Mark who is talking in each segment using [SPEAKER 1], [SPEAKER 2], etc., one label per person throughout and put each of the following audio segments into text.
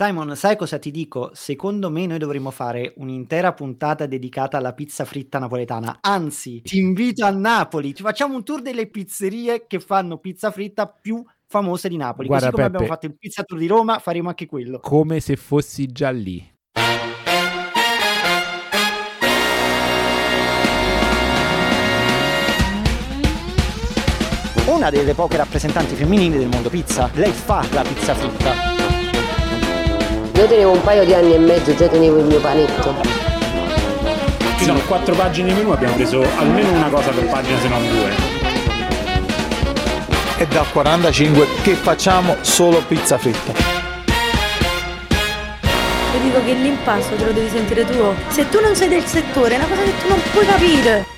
[SPEAKER 1] Simon, sai cosa ti dico? Secondo me noi dovremmo fare un'intera puntata dedicata alla pizza fritta napoletana. Anzi, ti invito a Napoli, ci facciamo un tour delle pizzerie che fanno pizza fritta più famose di Napoli.
[SPEAKER 2] Guarda,
[SPEAKER 1] Così come
[SPEAKER 2] Peppe,
[SPEAKER 1] abbiamo fatto il pizza tour di Roma, faremo anche quello.
[SPEAKER 2] Come se fossi già lì.
[SPEAKER 1] Una delle poche rappresentanti femminili del mondo pizza. Lei fa la pizza fritta.
[SPEAKER 3] Io tenevo un paio di anni e mezzo, già tenevo il mio panetto.
[SPEAKER 4] Ci sono quattro pagine di menù, abbiamo preso almeno una cosa per pagina, se non due.
[SPEAKER 5] È dal 45 che facciamo solo pizza fritta.
[SPEAKER 6] Io dico che l'impasto te lo devi sentire tu. Se tu non sei del settore, è una cosa che tu non puoi capire.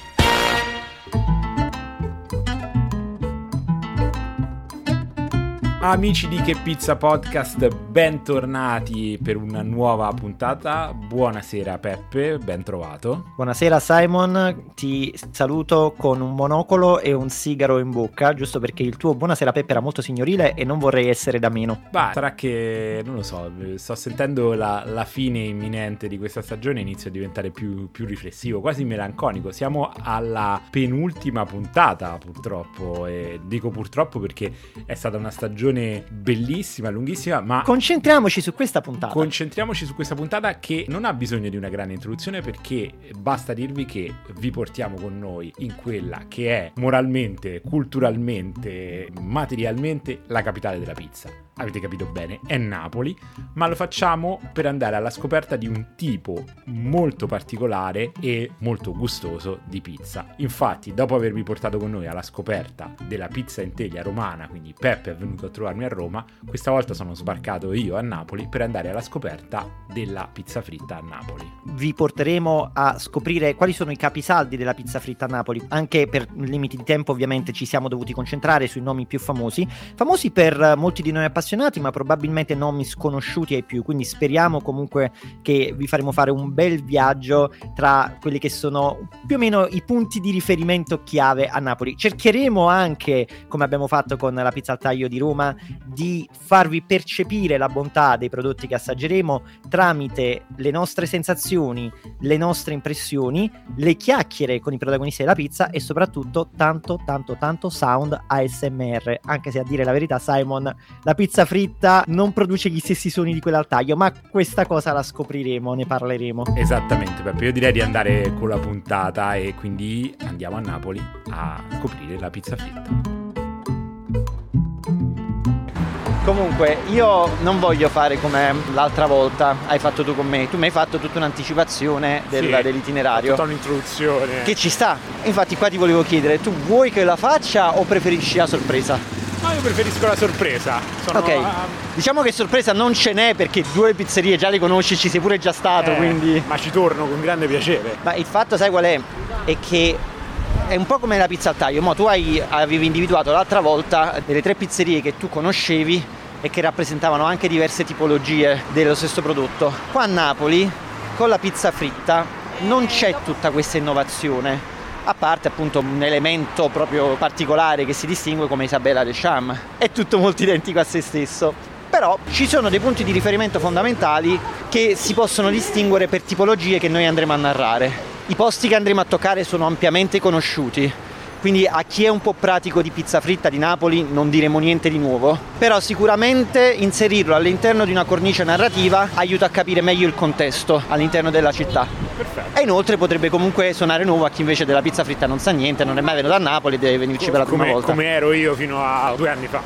[SPEAKER 2] Amici di Che Pizza Podcast, bentornati per una nuova puntata. Buonasera Peppe, ben trovato.
[SPEAKER 1] Buonasera Simon, ti saluto con un monocolo e un sigaro in bocca, giusto perché il tuo buonasera Peppe era molto signorile e non vorrei essere da meno.
[SPEAKER 2] Bah, sarà che, non lo so, sto sentendo la, la fine imminente di questa stagione, inizio a diventare più, più riflessivo, quasi melanconico. Siamo alla penultima puntata purtroppo, e dico purtroppo perché è stata una stagione bellissima, lunghissima, ma...
[SPEAKER 1] Concentriamoci su questa puntata.
[SPEAKER 2] Concentriamoci su questa puntata che non ha bisogno di una grande introduzione perché basta dirvi che vi portiamo con noi in quella che è moralmente, culturalmente, materialmente la capitale della pizza. Avete capito bene, è Napoli, ma lo facciamo per andare alla scoperta di un tipo molto particolare e molto gustoso di pizza. Infatti, dopo avervi portato con noi alla scoperta della pizza in teglia romana, quindi Peppe è venuto a trovarmi a Roma, questa volta sono sbarcato io a Napoli per andare alla scoperta della pizza fritta a Napoli.
[SPEAKER 1] Vi porteremo a scoprire quali sono i capisaldi della pizza fritta a Napoli. Anche per limiti di tempo, ovviamente, ci siamo dovuti concentrare sui nomi più famosi. Famosi per molti di noi appassionati, ma probabilmente nomi sconosciuti ai più. Quindi speriamo comunque che vi faremo fare un bel viaggio tra quelli che sono più o meno i punti di riferimento chiave a Napoli. Cercheremo anche, come abbiamo fatto con la pizza al taglio di Roma, di farvi percepire la bontà dei prodotti che assaggeremo tramite le nostre sensazioni, le nostre impressioni, le chiacchiere con i protagonisti della pizza e soprattutto tanto tanto tanto sound ASMR, anche se a dire la verità Simon, la pizza fritta non produce gli stessi suoni di quella al taglio, ma questa cosa la scopriremo, ne parleremo.
[SPEAKER 2] Esattamente, Peppe, io direi di andare con la puntata e quindi andiamo a Napoli a scoprire la pizza fritta.
[SPEAKER 1] Comunque, io non voglio fare come l'altra volta hai fatto tu con me. Tu mi hai fatto tutta un'anticipazione del-
[SPEAKER 4] Sì,
[SPEAKER 1] dell'itinerario.
[SPEAKER 4] Tutta un'introduzione.
[SPEAKER 1] Che ci sta. Infatti, qua ti volevo chiedere: tu vuoi che la faccia o preferisci la sorpresa?
[SPEAKER 4] No, io preferisco la sorpresa. Sono,
[SPEAKER 1] ok,
[SPEAKER 4] ah,
[SPEAKER 1] diciamo che sorpresa non ce n'è perché due pizzerie già le conosci, ci sei pure già stato.
[SPEAKER 4] eh,
[SPEAKER 1] Quindi,
[SPEAKER 4] Ma ci torno con grande piacere.
[SPEAKER 1] ma il fatto, sai qual è? È che è un po' come la pizza al taglio. Mo tu hai, avevi individuato l'altra volta delle tre pizzerie che tu conoscevi e che rappresentavano anche diverse tipologie dello stesso prodotto. Qua a Napoli, con la pizza fritta, non c'è tutta questa innovazione. A parte appunto un elemento proprio particolare che si distingue come Isabella Deschamps. È tutto molto identico a se stesso. Però ci sono dei punti di riferimento fondamentali che si possono distinguere per tipologie che noi andremo a narrare. I posti che andremo a toccare sono ampiamente conosciuti, quindi a chi è un po' pratico di pizza fritta di Napoli non diremo niente di nuovo, però sicuramente inserirlo all'interno di una cornice narrativa aiuta a capire meglio il contesto all'interno della città.
[SPEAKER 4] Perfetto.
[SPEAKER 1] E inoltre potrebbe comunque suonare nuovo a chi invece della pizza fritta non sa niente, non è mai venuto a Napoli e deve venirci per la prima
[SPEAKER 4] come,
[SPEAKER 1] volta.
[SPEAKER 4] come ero io fino a due anni fa,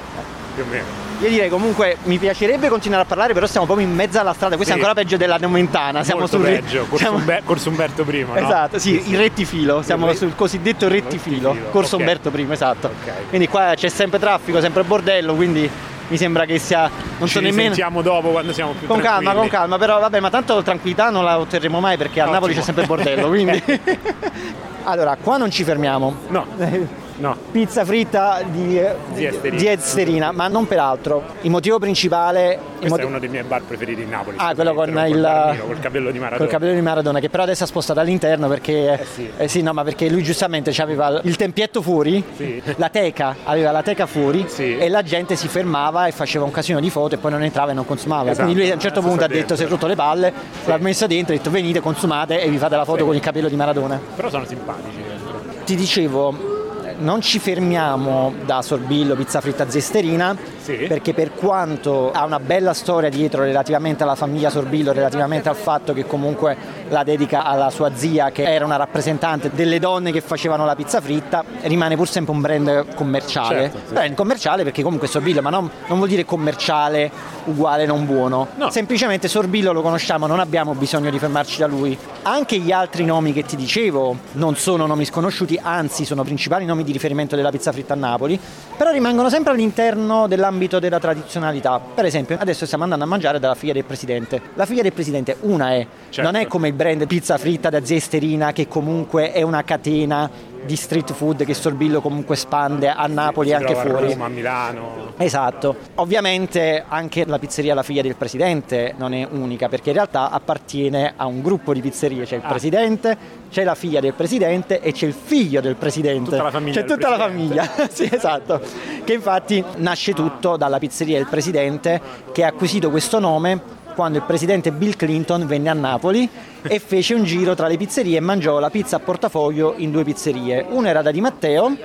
[SPEAKER 4] più o meno.
[SPEAKER 1] Io direi comunque mi piacerebbe continuare a parlare, però stiamo proprio in mezzo alla strada. Questo
[SPEAKER 4] Sì.
[SPEAKER 1] è ancora peggio della Nomentana. Siamo
[SPEAKER 4] Molto
[SPEAKER 1] sul
[SPEAKER 4] peggio, Corso,
[SPEAKER 1] siamo-
[SPEAKER 4] Umber- Corso Umberto I, no?
[SPEAKER 1] Esatto, sì, il rettifilo, siamo
[SPEAKER 4] re-
[SPEAKER 1] sul cosiddetto rettifilo,
[SPEAKER 4] rettifilo,
[SPEAKER 1] corso
[SPEAKER 4] ok.
[SPEAKER 1] Umberto I, esatto.
[SPEAKER 4] Ok.
[SPEAKER 1] Quindi qua c'è sempre traffico, sempre bordello, quindi mi sembra che sia non
[SPEAKER 4] Ci
[SPEAKER 1] so nemmeno
[SPEAKER 4] risentiamo dopo quando siamo più
[SPEAKER 1] con calma,
[SPEAKER 4] tranquilli.
[SPEAKER 1] con calma, però vabbè, ma tanto tranquillità non la otterremo mai perché a
[SPEAKER 4] Ottimo.
[SPEAKER 1] Napoli c'è sempre bordello, quindi Allora, qua non ci fermiamo.
[SPEAKER 4] No.
[SPEAKER 2] No.
[SPEAKER 1] Pizza fritta di,
[SPEAKER 2] Zia Esterina.
[SPEAKER 1] ma non per altro. Il motivo principale...
[SPEAKER 2] Questo
[SPEAKER 1] moti-
[SPEAKER 2] è uno dei miei bar preferiti in Napoli.
[SPEAKER 1] Ah, quello con il
[SPEAKER 2] barbino, col capello di Maradona.
[SPEAKER 1] Col capello di Maradona, che però adesso ha spostato all'interno perché.
[SPEAKER 2] Eh sì.
[SPEAKER 1] no, ma perché lui giustamente aveva il tempietto fuori,
[SPEAKER 2] Sì.
[SPEAKER 1] la teca, aveva la teca fuori
[SPEAKER 2] Sì.
[SPEAKER 1] e la gente si fermava e faceva un casino di foto e poi non entrava e non consumava.
[SPEAKER 2] Esatto.
[SPEAKER 1] Quindi lui a un certo punto ha detto: Si è rotto le palle, l'ha messo dentro, ha detto venite, consumate e vi fate la foto
[SPEAKER 2] Sì.
[SPEAKER 1] con il capello di Maradona.
[SPEAKER 2] Però sono simpatici. dentro.
[SPEAKER 1] Ti dicevo. Non ci fermiamo da Sorbillo, pizza fritta zesterina,
[SPEAKER 2] Sì.
[SPEAKER 1] perché per quanto ha una bella storia dietro relativamente alla famiglia Sorbillo, relativamente al fatto che comunque la dedica alla sua zia che era una rappresentante delle donne che facevano la pizza fritta, rimane pur sempre un brand commerciale.
[SPEAKER 2] Certo, sì.
[SPEAKER 1] Brand commerciale perché comunque Sorbillo, ma non, non vuol dire commerciale uguale non buono.
[SPEAKER 2] No.
[SPEAKER 1] Semplicemente Sorbillo lo conosciamo, non abbiamo bisogno di fermarci da lui. Anche gli altri nomi che ti dicevo non sono nomi sconosciuti, anzi sono principali nomi di riferimento della pizza fritta a Napoli, però rimangono sempre all'interno dell'ambito della tradizionalità. Per esempio, adesso stiamo andando a mangiare dalla figlia del presidente. La figlia del presidente, una è,
[SPEAKER 2] Certo.
[SPEAKER 1] non è come il brand pizza fritta da zia Esterina che comunque è una catena di street food che Sorbillo comunque spande a Napoli e anche fuori.
[SPEAKER 2] A Roma, a Milano.
[SPEAKER 1] Esatto, ovviamente anche la pizzeria La figlia del presidente non è unica perché in realtà appartiene a un gruppo di pizzerie, c'è il
[SPEAKER 2] Ah.
[SPEAKER 1] presidente, c'è la figlia del presidente e c'è il figlio del presidente.
[SPEAKER 2] Tutta la famiglia
[SPEAKER 1] C'è tutta la famiglia, sì esatto, che infatti nasce tutto dalla pizzeria del presidente che ha acquisito questo nome quando il presidente Bill Clinton venne a Napoli e fece un giro tra le pizzerie e mangiò la pizza a portafoglio in due pizzerie. Una era da Di Matteo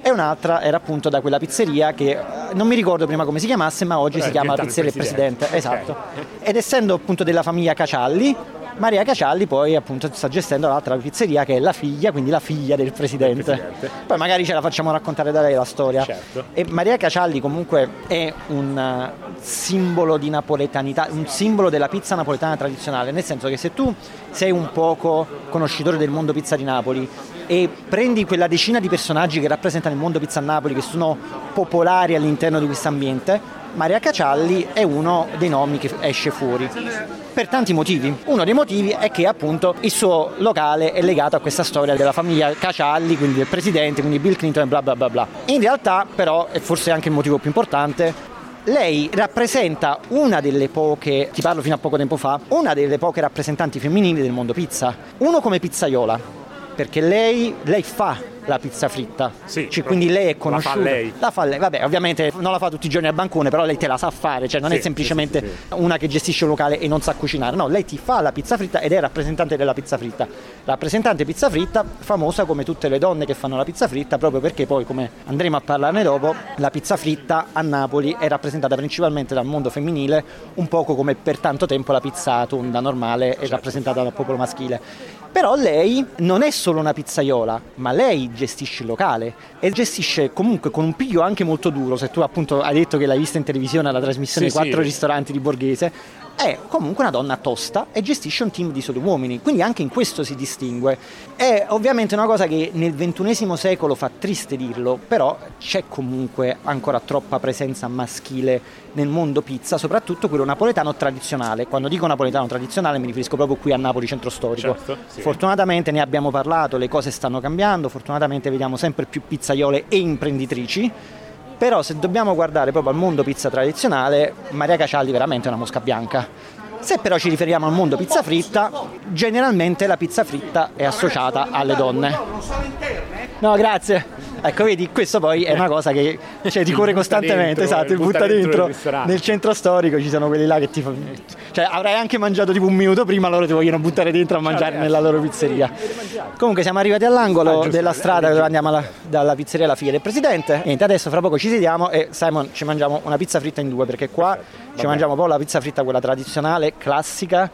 [SPEAKER 1] e un'altra era appunto da quella pizzeria che eh, non mi ricordo prima come si chiamasse, ma oggi
[SPEAKER 2] Eh,
[SPEAKER 1] si chiama Pizzeria del Presidente.
[SPEAKER 2] Presidente.
[SPEAKER 1] Esatto. Ed essendo appunto della famiglia Cacialli, Maria Cacialli poi appunto sta gestendo l'altra pizzeria che è la figlia, quindi la figlia del presidente.
[SPEAKER 2] presidente.
[SPEAKER 1] Poi magari ce la facciamo raccontare da lei la storia.
[SPEAKER 2] Certo.
[SPEAKER 1] E Maria Cacialli comunque è un eh, simbolo di napoletanità, un simbolo della pizza napoletana tradizionale, nel senso che se tu sei un poco conoscitore del mondo pizza di Napoli e prendi quella decina di personaggi che rappresentano il mondo pizza a Napoli, che sono popolari all'interno di questo ambiente, Maria Cacialli è uno dei nomi che esce fuori. Per tanti motivi. Uno dei motivi è che appunto il suo locale è legato a questa storia della famiglia Cacialli, quindi del presidente, quindi Bill Clinton e bla bla bla bla. In realtà però, e forse anche il motivo più importante, lei rappresenta una delle poche, ti parlo fino a poco tempo fa, una delle poche rappresentanti femminili del mondo pizza. Uno come pizzaiola, perché lei, lei fa la pizza fritta,
[SPEAKER 2] Sì,
[SPEAKER 1] Cioè, quindi lei è
[SPEAKER 2] la fa
[SPEAKER 1] conosciuta.
[SPEAKER 2] lei.
[SPEAKER 1] La fa lei. Vabbè, ovviamente non la fa tutti i giorni al bancone, però lei te la sa fare, cioè non
[SPEAKER 2] Sì,
[SPEAKER 1] è semplicemente
[SPEAKER 2] sì,
[SPEAKER 1] una che gestisce un locale e non sa cucinare, no, lei ti fa la pizza fritta ed è rappresentante della pizza fritta. Rappresentante pizza fritta, famosa come tutte le donne che fanno la pizza fritta, proprio perché poi, come andremo a parlarne dopo, la pizza fritta a Napoli è rappresentata principalmente dal mondo femminile, un poco come per tanto tempo la pizza tonda normale è rappresentata dal popolo maschile. Però lei non è solo una pizzaiola, ma lei gestisce il locale e gestisce comunque con un piglio anche molto duro, se tu appunto hai detto che l'hai vista in televisione alla trasmissione
[SPEAKER 2] Sì,
[SPEAKER 1] Quattro
[SPEAKER 2] sì.
[SPEAKER 1] ristoranti di Borghese, è comunque una donna tosta e gestisce un team di soli uomini, quindi anche in questo si distingue. È ovviamente una cosa che nel XXI secolo fa triste dirlo, però c'è comunque ancora troppa presenza maschile nel mondo pizza, soprattutto quello napoletano tradizionale. Quando dico napoletano tradizionale mi riferisco proprio qui a Napoli centro storico.
[SPEAKER 2] Certo, sì.
[SPEAKER 1] Fortunatamente ne abbiamo parlato, le cose stanno cambiando, fortunatamente vediamo sempre più pizzaiole e imprenditrici. Però se dobbiamo guardare proprio al mondo pizza tradizionale, Maria Cacialli veramente è una mosca bianca. Se però ci riferiamo al mondo pizza fritta, generalmente la pizza fritta è associata alle donne. No, grazie. Ecco, vedi, questo poi è una cosa che cioè, ti corre
[SPEAKER 2] butta
[SPEAKER 1] costantemente,
[SPEAKER 2] dentro,
[SPEAKER 1] esatto,
[SPEAKER 2] butta
[SPEAKER 1] butta
[SPEAKER 2] dentro
[SPEAKER 1] dentro nel centro storico ci sono quelli là che ti fa... Cioè, avrai anche mangiato tipo un minuto prima, loro ti vogliono buttare dentro a mangiare nella loro pizzeria. Comunque siamo arrivati all'angolo
[SPEAKER 2] Ah,
[SPEAKER 1] della
[SPEAKER 2] vedi,
[SPEAKER 1] strada
[SPEAKER 2] vedi.
[SPEAKER 1] dove andiamo alla- dalla pizzeria alla figlia del presidente. Niente, adesso fra poco ci sediamo e Simon ci mangiamo una pizza fritta in due perché qua ci mangiamo poi la pizza fritta quella tradizionale, classica,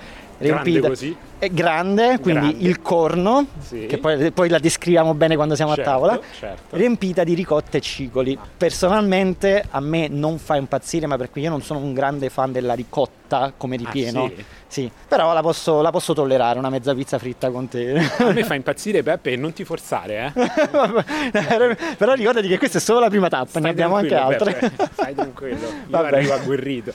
[SPEAKER 1] riempita.
[SPEAKER 2] così.
[SPEAKER 1] È grande, quindi
[SPEAKER 2] Grande.
[SPEAKER 1] il corno,
[SPEAKER 2] Sì.
[SPEAKER 1] che poi, poi la descriviamo bene quando siamo
[SPEAKER 2] Certo,
[SPEAKER 1] a tavola,
[SPEAKER 2] certo.
[SPEAKER 1] riempita di ricotta e cicoli. Personalmente a me non fa impazzire, ma perché io non sono un grande fan della ricotta come ripieno.
[SPEAKER 2] Ah, sì?
[SPEAKER 1] Sì, però la posso, la posso tollerare, una mezza pizza fritta con te.
[SPEAKER 2] A me fa impazzire Peppe e non ti forzare, eh.
[SPEAKER 1] però ricordati che questa è solo la prima tappa, ne
[SPEAKER 2] Stai
[SPEAKER 1] abbiamo anche altre.
[SPEAKER 2] Peppe, Stai tranquillo, io
[SPEAKER 1] Vabbè.
[SPEAKER 2] arrivo agguerrito.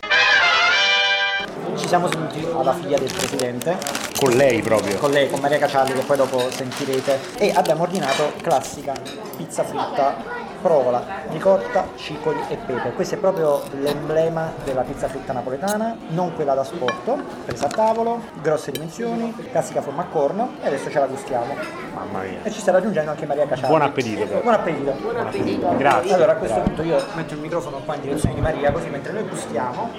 [SPEAKER 1] Ci siamo seduti alla figlia del presidente,
[SPEAKER 2] Con lei proprio.
[SPEAKER 1] con lei, con Maria Cacialli, che poi dopo sentirete, e abbiamo ordinato classica pizza fritta, provola, ricotta, cipoli e pepe. Questo è proprio l'emblema della pizza fritta napoletana, non quella da sport, presa a tavolo, grosse dimensioni, classica forma a corno e adesso ce la gustiamo.
[SPEAKER 2] Mamma mia.
[SPEAKER 1] E ci sta raggiungendo anche Maria Cacialli.
[SPEAKER 2] Buon appetito, però.
[SPEAKER 1] Buon appetito.
[SPEAKER 3] Buon appetito.
[SPEAKER 2] Grazie.
[SPEAKER 1] Allora a questo punto io metto il microfono qua in direzione di Maria, così mentre noi gustiamo,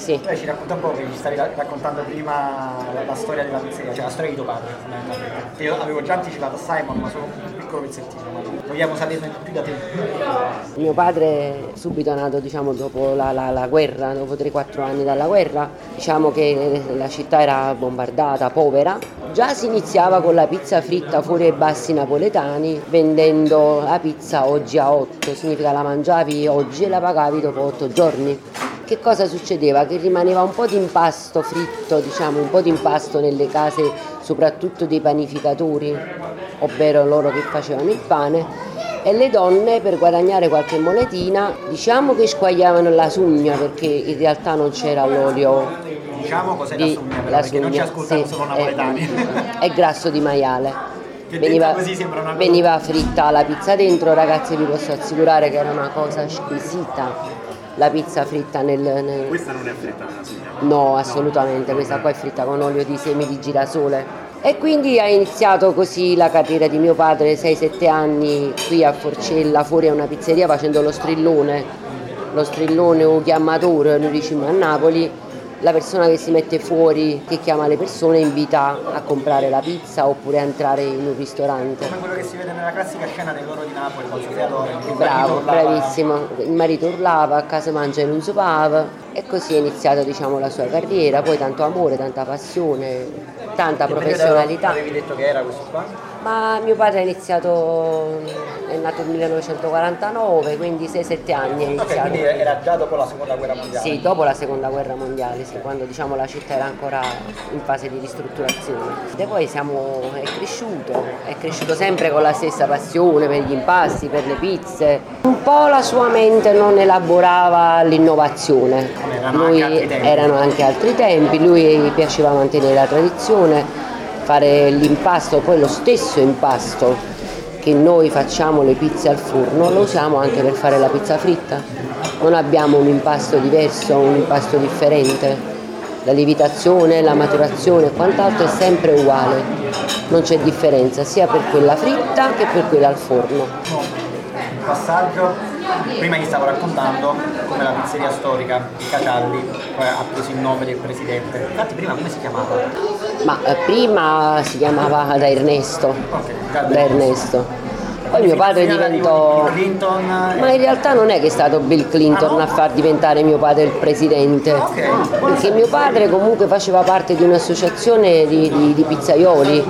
[SPEAKER 3] Sì.
[SPEAKER 1] lei ci racconta un po' che ci stavi ra- raccontando prima la, la storia della pizzeria, cioè la storia di tuo padre fondamentalmente. Io avevo già anticipato a Simon, ma solo un piccolo pezzettino, ma vogliamo saperne più da te.
[SPEAKER 3] Mio padre subito nato diciamo, dopo la, la- la guerra, dopo 3-4 anni dalla guerra, diciamo che la città era bombardata, povera. Già si iniziava con la pizza fritta fuori ai bassi napoletani, vendendo la pizza oggi a 8, significa la mangiavi oggi e la pagavi dopo 8 giorni. Che cosa succedeva? Che rimaneva un po' di impasto fritto, diciamo, un po' di impasto nelle case, soprattutto dei panificatori, ovvero loro che facevano il pane, e le donne per guadagnare qualche monetina diciamo che squagliavano la sugna perché in realtà non c'era l'olio
[SPEAKER 1] Diciamo cos'è
[SPEAKER 3] di
[SPEAKER 1] la sugna però,
[SPEAKER 3] la
[SPEAKER 1] perché non ci
[SPEAKER 3] sugna,
[SPEAKER 1] ascoltano
[SPEAKER 3] sì,
[SPEAKER 1] solo
[SPEAKER 3] è-
[SPEAKER 1] napoletani.
[SPEAKER 3] È, grasso di maiale. Veniva,
[SPEAKER 1] così sembra
[SPEAKER 3] veniva fritta la pizza dentro, ragazzi vi posso assicurare che era una cosa squisita. La pizza fritta nel, nel-
[SPEAKER 2] Questa non è fritta nella sugna.
[SPEAKER 3] No, assolutamente, questa qua è fritta con olio di semi di girasole. E quindi ha iniziato così la carriera di mio padre, 6-7 anni qui a Forcella, fuori a una pizzeria facendo lo strillone, lo strillone o chiamatore, noi diciamo a Napoli, la persona che si mette fuori, che chiama le persone, invita a comprare la pizza oppure a entrare in un ristorante.
[SPEAKER 1] Come quello che si vede nella classica scena dell'oro di Napoli che il
[SPEAKER 3] Bravo, bravissimo. Il marito urlava, a casa mangia e non sopava e così è iniziata diciamo, la sua carriera, poi tanto amore, tanta passione, tanta
[SPEAKER 1] Che
[SPEAKER 3] professionalità.
[SPEAKER 1] Avevi detto che era questo qua?
[SPEAKER 3] Ma mio padre ha iniziato, è nato nel 1949, quindi 6-7 anni è iniziato.
[SPEAKER 1] quindi era già dopo la seconda guerra mondiale.
[SPEAKER 3] Sì, dopo la seconda guerra mondiale, sì, quando diciamo, la città era ancora in fase di ristrutturazione. E poi siamo, è cresciuto, è cresciuto sempre con la stessa passione per gli impasti, per le pizze. Un po' la sua mente non elaborava l'innovazione,
[SPEAKER 1] Erano
[SPEAKER 3] lui
[SPEAKER 1] anche altri tempi.
[SPEAKER 3] erano anche altri tempi, lui piaceva mantenere la tradizione, fare l'impasto, poi lo stesso impasto che noi facciamo le pizze al forno lo usiamo anche per fare la pizza fritta. Non abbiamo un impasto diverso, un impasto differente. La lievitazione, la maturazione e quant'altro è sempre uguale, non c'è differenza sia per quella fritta che per quella al forno.
[SPEAKER 1] Un passaggio, prima gli stavo raccontando come la pizzeria storica di poi ha preso il nome del presidente. Infatti prima come si chiamava?
[SPEAKER 3] Ma eh, prima si chiamava da Ernesto,
[SPEAKER 1] Ok, già
[SPEAKER 3] da Ernesto. Poi mio padre diventò... Ma in realtà non è che è stato Bill Clinton
[SPEAKER 1] Ah,
[SPEAKER 3] a far diventare mio padre il presidente,
[SPEAKER 1] Ok.
[SPEAKER 3] perché mio padre comunque faceva parte di un'associazione di, di- di pizzaioli,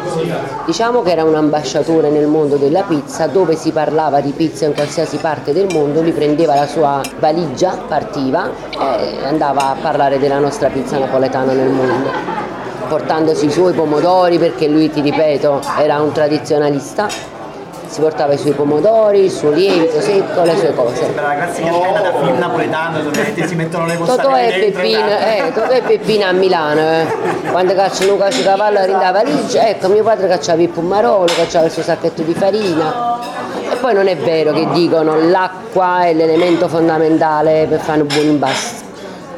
[SPEAKER 3] diciamo che era un ambasciatore nel mondo della pizza, dove si parlava di pizza in qualsiasi parte del mondo, lui prendeva la sua valigia, partiva e andava a parlare della nostra pizza napoletana nel mondo portandosi i suoi pomodori perché lui ti ripeto era un tradizionalista si portava i suoi pomodori, il suo lievito secco, le sue cose.
[SPEAKER 1] Sembra la classica scena da film napoletano dove si mettono le
[SPEAKER 3] Totò
[SPEAKER 1] mozzarella
[SPEAKER 3] e
[SPEAKER 1] dentro
[SPEAKER 3] Peppino,
[SPEAKER 1] e
[SPEAKER 3] eh, Totò e Peppino a Milano, eh. quando cacciano un calcio cavallo rindava valigia, ecco mio padre cacciava il pomarolo, cacciava il suo sacchetto di farina. E poi non è vero che dicono l'acqua è l'elemento fondamentale per fare un buon impasto.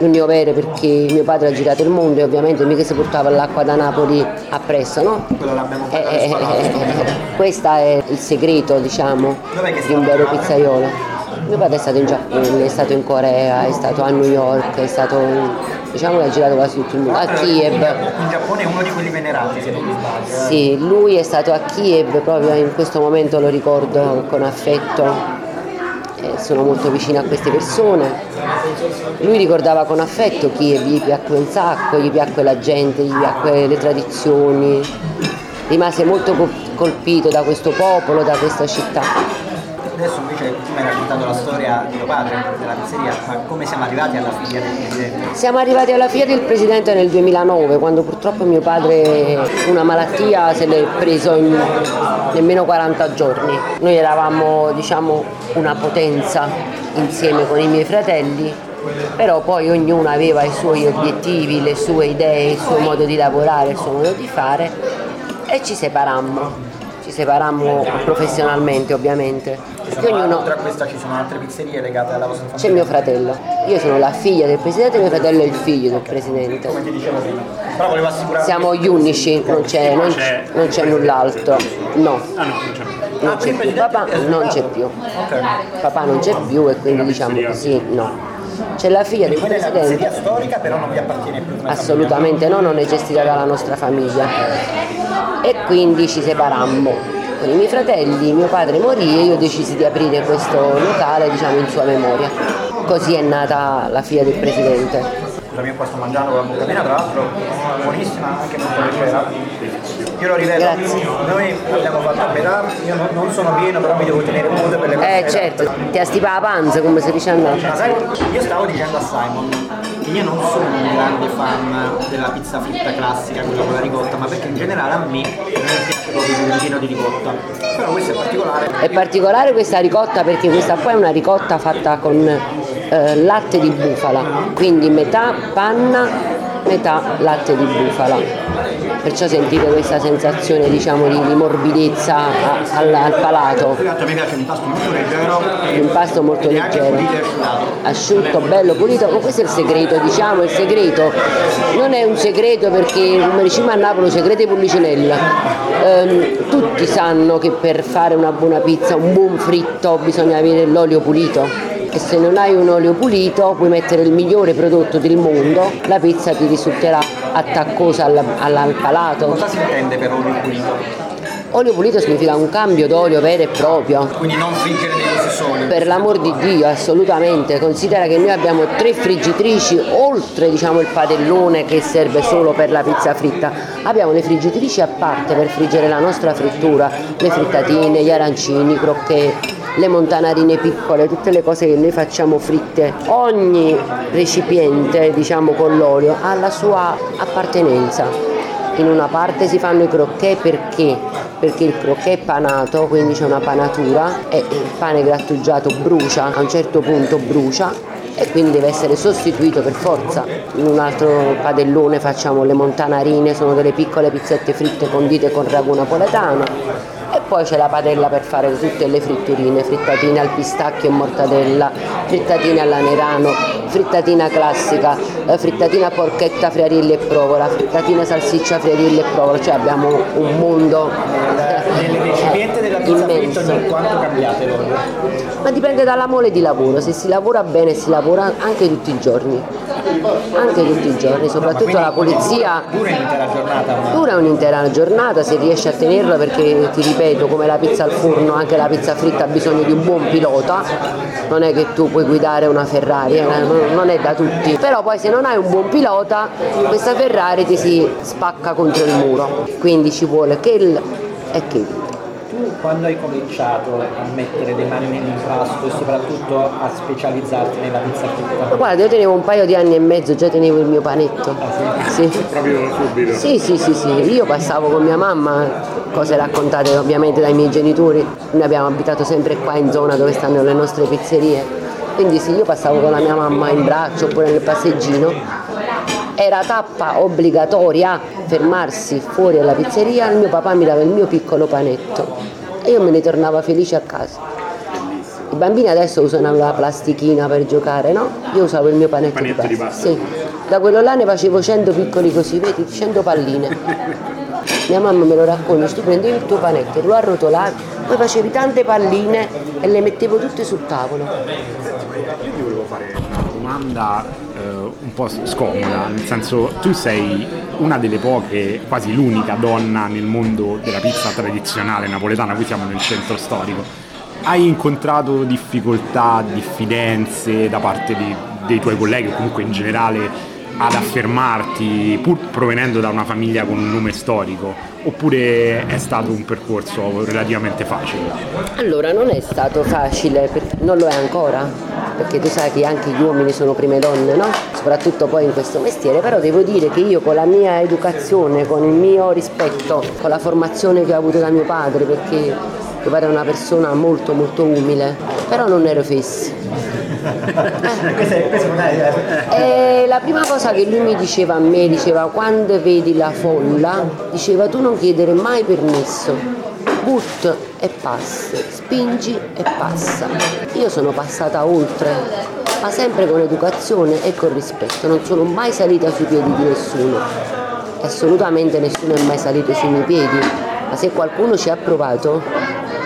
[SPEAKER 3] Non è vero perché mio padre ha girato il mondo e ovviamente mica si portava l'acqua da Napoli appresso, no?
[SPEAKER 1] quello l'abbiamo
[SPEAKER 3] Eh,
[SPEAKER 1] fatto
[SPEAKER 3] eh, eh, eh, questo è il segreto, diciamo, di un vero pizzaiolo. Mio padre è stato in Giappone, è stato in Corea, è stato a New York, è stato, diciamo, ha girato quasi tutto il mondo, a Kiev.
[SPEAKER 1] In Giappone è uno di quelli venerati, se non mi sbaglio.
[SPEAKER 3] Sì, lui è stato a Kiev, proprio in questo momento lo ricordo con affetto. Eh, sono molto vicino a queste persone. Lui ricordava con affetto Kiev, gli piacque un sacco, gli piacque la gente, gli piacque le tradizioni. Rimase molto col- colpito da questo popolo, da questa città.
[SPEAKER 1] Adesso invece tu mi hai raccontato la storia di tuo padre, della pizzeria, ma come siamo arrivati alla figlia del presidente?
[SPEAKER 3] Siamo arrivati alla figlia del presidente nel 2009, quando purtroppo mio padre una malattia se l'è preso in nemmeno 40 giorni. Noi eravamo diciamo una potenza insieme con i miei fratelli però poi ognuno aveva i suoi obiettivi, le sue idee, il suo modo di lavorare, il suo modo di fare e ci separammo. Ci separammo professionalmente ovviamente. Perché ognuno...
[SPEAKER 1] Oltre a questa ci sono altre pizzerie legate alla vostra
[SPEAKER 3] C'è
[SPEAKER 1] famiglia?
[SPEAKER 3] mio fratello, io sono la figlia del presidente, mio fratello è il figlio del presidente.
[SPEAKER 1] Come ti dicevo prima. Però volevo assicurarmi
[SPEAKER 3] Siamo gli unici, non c'è, non, non c'è null'altro. No,
[SPEAKER 4] Ah no, non c'è.
[SPEAKER 3] non c'è più. Papà non c'è più. Papà non c'è più e quindi diciamo così no. C'è la figlia del presidente.
[SPEAKER 1] pizzeria storica però non vi appartiene più
[SPEAKER 3] Assolutamente no, non è gestita dalla nostra famiglia. E quindi ci separammo. Con i miei fratelli, mio padre morì e io decisi di aprire questo locale diciamo in sua memoria. Così è nata la figlia del presidente.
[SPEAKER 1] La mia qua sto mangiando con la bocca piena, tra l'altro buonissima, anche molto leggera. Io lo rivedo,
[SPEAKER 3] Grazie.
[SPEAKER 1] noi abbiamo fatto a metà, io non, non sono pieno, però mi devo tenere conto per le cose.
[SPEAKER 3] Eh certo, ti astipa la panza come si dice a noi.
[SPEAKER 1] Ma sai, io stavo dicendo a Simon che io non sono un grande fan della pizza fritta classica, quella con la ricotta, ma perché in generale a me non piace proprio il ripieno di ricotta. Però questo è particolare.
[SPEAKER 3] È particolare questa ricotta perché questa qua è una ricotta fatta con eh, latte di bufala, quindi metà panna, metà latte di bufala. Perciò sentite questa sensazione diciamo di, di morbidezza a- al, al palato.
[SPEAKER 1] Mi piace molto leggero.
[SPEAKER 3] L'impasto molto
[SPEAKER 1] è anche
[SPEAKER 3] leggero. asciutto, bello, pulito, ma questo è il segreto, diciamo, il segreto non è un segreto perché come diciamo a Napoli segreto Pullicinella, Ehm, tutti sanno che per fare una buona pizza, un buon fritto bisogna avere l'olio pulito e se non hai un olio pulito puoi mettere il migliore prodotto del mondo, la pizza ti risulterà attaccosa al, al- al palato.
[SPEAKER 1] Cosa si intende per olio pulito?
[SPEAKER 3] Olio pulito significa un cambio d'olio vero e proprio.
[SPEAKER 1] Quindi non friggere dei rossissoni.
[SPEAKER 3] Per l'amor di Dio, assolutamente. Considera che noi abbiamo tre friggitrici, oltre diciamo, il padellone che serve solo per la pizza fritta. Abbiamo le friggitrici a parte per friggere la nostra frittura, le frittatine, gli arancini, i crocchè, le montanarine piccole, tutte le cose che noi facciamo fritte. Ogni recipiente, diciamo con l'olio, ha la sua appartenenza. In una parte si fanno i crocchè perché? Perché il crocchè è panato, quindi c'è una panatura e il pane grattugiato brucia, a un certo punto brucia e quindi deve essere sostituito per forza. In un altro padellone facciamo le montanarine, sono delle piccole pizzette fritte condite con ragù napoletano poi c'è la padella per fare tutte le fritturine, frittatine al pistacchio e mortadella, frittatine all'anerano, frittatina classica, eh, frittatina porchetta, friarilli e provola, frittatina salsiccia, friarilli e provola, cioè abbiamo un mondo.
[SPEAKER 1] Pizza fritta
[SPEAKER 3] immenso.
[SPEAKER 1] ogni quanto cambiate l'olio?
[SPEAKER 3] Ma dipende dalla mole di lavoro, se si lavora bene si lavora anche tutti i giorni, anche tutti i giorni, soprattutto la pulizia
[SPEAKER 1] Dura un'intera giornata. ma-
[SPEAKER 3] Dura un'intera giornata se riesci a tenerlo perché ti ripeto come la pizza al forno anche la pizza fritta ha bisogno di un buon pilota non è che tu puoi guidare una Ferrari eh, non è da tutti però poi se non hai un buon pilota questa Ferrari ti si spacca contro il muro quindi ci vuole kill e kill
[SPEAKER 1] Tu quando hai cominciato a mettere le mani nell'impasto e soprattutto a specializzarti nella pizza fritta?
[SPEAKER 3] guarda io tenevo un paio di anni e mezzo già tenevo il mio panetto sì.
[SPEAKER 4] Proprio subito.
[SPEAKER 3] Sì, sì, sì, sì, io passavo con mia mamma, cose raccontate ovviamente dai miei genitori, noi abbiamo abitato sempre qua in zona dove stanno le nostre pizzerie, quindi sì, io passavo con la mia mamma in braccio oppure nel passeggino, era tappa obbligatoria fermarsi fuori alla pizzeria, il mio papà mi dava il mio piccolo panetto e io me ne tornavo felice a casa. I bambini adesso usano la plastichina per giocare, no? Io usavo il mio panetto,
[SPEAKER 4] Panetto di pasta.
[SPEAKER 3] Sì. Da quello là ne facevo 100 piccoli così, vedi, 100 palline. Mia mamma me lo racconta, tu prendevi il tuo panetto, lo arrotolavi, poi facevi tante palline e le mettevo tutte sul tavolo.
[SPEAKER 2] Io ti volevo fare una domanda un po' scomoda, nel senso tu sei una delle poche, quasi l'unica donna nel mondo della pizza tradizionale napoletana, qui siamo nel centro storico. Hai incontrato difficoltà, diffidenze da parte di- dei tuoi colleghi o comunque in generale ad affermarti pur provenendo da una famiglia con un nome storico oppure è stato un percorso relativamente facile?
[SPEAKER 3] Allora non è stato facile, non lo è ancora, perché tu sai che anche gli uomini sono prime donne, no? Soprattutto poi in questo mestiere, però devo dire che io con la mia educazione, con il mio rispetto, con la formazione che ho avuto da mio padre, perché mio padre è una persona molto molto umile, però non ero fessi.
[SPEAKER 1] Questa è- questa non è-
[SPEAKER 3] E la prima cosa che lui mi diceva a me, diceva quando vedi la folla, diceva tu non chiedere mai permesso, but e passa, spingi e passa. Io sono passata oltre, ma sempre con educazione e con rispetto, non sono mai salita sui piedi di nessuno, assolutamente nessuno è mai salito sui miei piedi, ma se qualcuno ci ha provato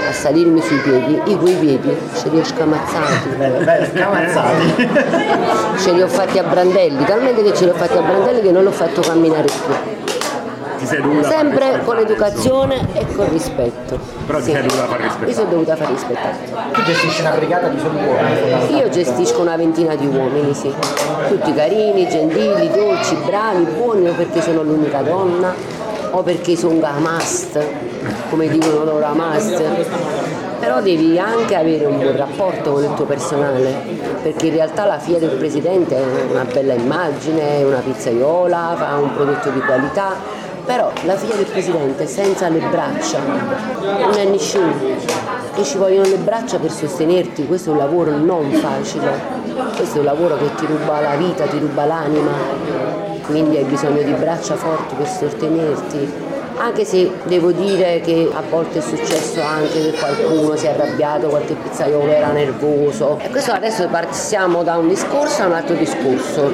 [SPEAKER 3] a salirmi sui piedi, i quei piedi ce li ho scamazzati.
[SPEAKER 1] Bello, scamazzati.
[SPEAKER 3] Ce li ho fatti a brandelli, talmente che ce li ho fatti a brandelli che non l'ho fatto camminare più.
[SPEAKER 2] Ti sei dovuta
[SPEAKER 3] Sempre con educazione e con rispetto.
[SPEAKER 2] Però ti
[SPEAKER 3] Sì.
[SPEAKER 2] sei dovuta fare rispettare.
[SPEAKER 3] Mi sono dovuta fare rispettare.
[SPEAKER 1] Tu gestisci una brigata di soli uomini.
[SPEAKER 3] Io gestisco una ventina di uomini, sì. Tutti carini, gentili, dolci, bravi, buoni o perché sono l'unica donna o perché sono a must, come dicono loro a must. Però devi anche avere un buon rapporto con il tuo personale, perché in realtà la FIA del presidente è una bella immagine, è una pizzaiola, fa un prodotto di qualità, però la figlia del presidente senza le braccia non è nessuno. Che ci vogliono le braccia per sostenerti, questo è un lavoro non facile, questo è un lavoro che ti ruba la vita, ti ruba l'anima, quindi hai bisogno di braccia forti per sostenerti. Anche se devo dire che a volte è successo anche che qualcuno si è arrabbiato, qualche pizzaiolo era nervoso. E questo adesso passiamo da un discorso a un altro discorso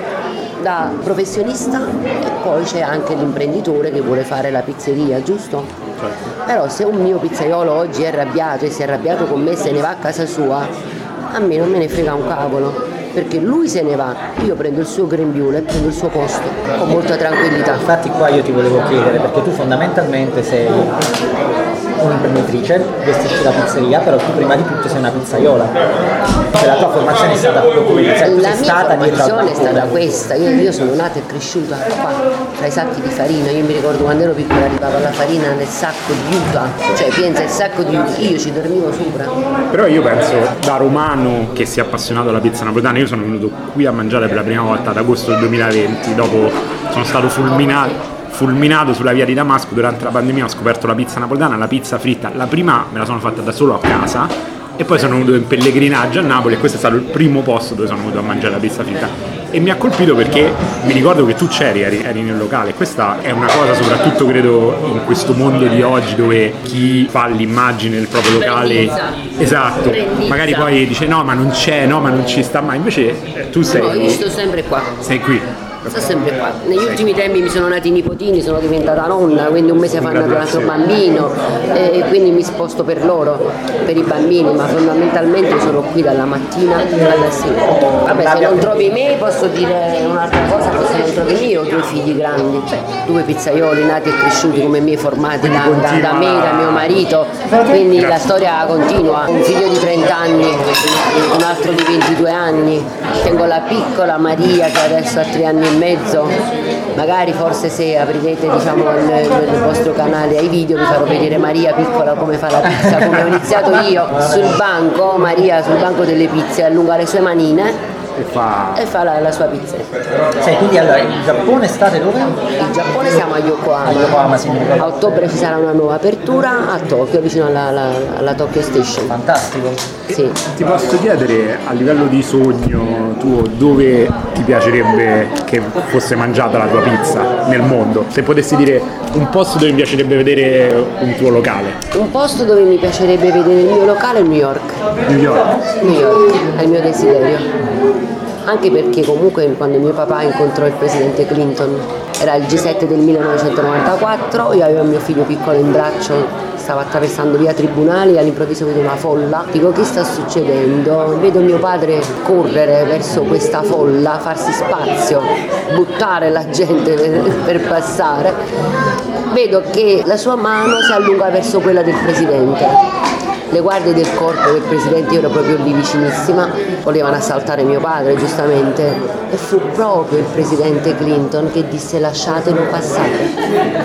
[SPEAKER 3] da professionista e poi c'è anche l'imprenditore che vuole fare la pizzeria, giusto? Però se un mio pizzaiolo oggi è arrabbiato e si è arrabbiato con me e se ne va a casa sua, a me non me ne frega un cavolo, perché lui se ne va, io prendo il suo grembiule e prendo il suo posto con molta tranquillità.
[SPEAKER 1] Infatti qua io ti volevo chiedere, perché tu fondamentalmente sei un'imprenditrice, gestisci la pizzeria, però tu prima di tutto sei una pizzaiola. Cioè la tua formazione è stata proprio questa, tu
[SPEAKER 3] La mia
[SPEAKER 1] stata
[SPEAKER 3] formazione è stata questa, io, io sono nata e cresciuta qua, tra i sacchi di farina, io mi ricordo quando ero piccola arrivava la farina nel sacco di juta, cioè pensa il sacco di juta, io ci dormivo sopra.
[SPEAKER 2] Però io penso, da romano che si è appassionato alla pizza napoletana, io sono venuto qui a mangiare per la prima volta ad agosto del 2020, dopo sono stato fulminato, fulminato sulla via di Damasco durante la pandemia, ho scoperto la pizza napoletana, la pizza fritta, la prima me la sono fatta da solo a casa e poi sono venuto in pellegrinaggio a Napoli e questo è stato il primo posto dove sono venuto a mangiare la pizza fritta e mi ha colpito perché mi ricordo che tu c'eri, eri, eri nel locale, questa è una cosa soprattutto credo in questo mondo di oggi dove chi fa l'immagine del proprio locale esatto,
[SPEAKER 3] Brandizza.
[SPEAKER 2] magari poi dice no ma non c'è, no ma non ci sta mai, invece eh, tu sei,
[SPEAKER 3] No, io sto sempre qua.
[SPEAKER 2] sei qui.
[SPEAKER 3] Sto sempre qua. Negli ultimi tempi mi sono nati i nipotini, sono diventata nonna, quindi un mese fa è nato un altro bambino e quindi mi sposto per loro, per i bambini, ma fondamentalmente sono qui dalla mattina alla sera. Vabbè, se non trovi me posso dire un'altra cosa, se non trovi me ho due figli grandi, due pizzaioli nati e cresciuti come me, formati da, da- da me, da mio marito, quindi la storia continua. Un figlio di 30 anni, un altro di 22 anni, tengo la piccola Maria che adesso ha 3 anni mezzo, magari forse se aprirete diciamo, il, il vostro canale ai video vi farò vedere Maria piccola come fa la pizza, come ho iniziato io, sul banco, Maria sul banco delle pizze allunga le sue manine
[SPEAKER 2] E fa...
[SPEAKER 3] e fa la, la sua pizza.
[SPEAKER 1] Sei quindi allora in Giappone state dove?
[SPEAKER 3] In Giappone siamo a Yokohama.
[SPEAKER 1] A Yokohama.
[SPEAKER 3] A ottobre ci sarà una nuova apertura a Tokyo, vicino alla, alla- alla Tokyo Station.
[SPEAKER 1] Fantastico.
[SPEAKER 3] Sì.
[SPEAKER 2] Ti posso chiedere a livello di sogno tuo dove ti piacerebbe che fosse mangiata la tua pizza nel mondo? Se potessi dire un posto dove mi piacerebbe vedere un tuo locale.
[SPEAKER 3] Un posto dove mi piacerebbe vedere il mio locale è New York.
[SPEAKER 2] New York.
[SPEAKER 3] New York è il mio desiderio. Anche perché comunque quando mio papà incontrò il presidente Clinton era il G7 del 1994, io avevo mio figlio piccolo in braccio, stavo attraversando via Tribunali, all'improvviso vedo una folla, dico che sta succedendo? Vedo mio padre correre verso questa folla, farsi spazio, buttare la gente per passare, vedo che la sua mano si allunga verso quella del presidente le guardie del corpo del presidente, io ero proprio lì vicinissima, volevano assaltare mio padre giustamente e fu proprio il presidente Clinton che disse lasciatelo passare,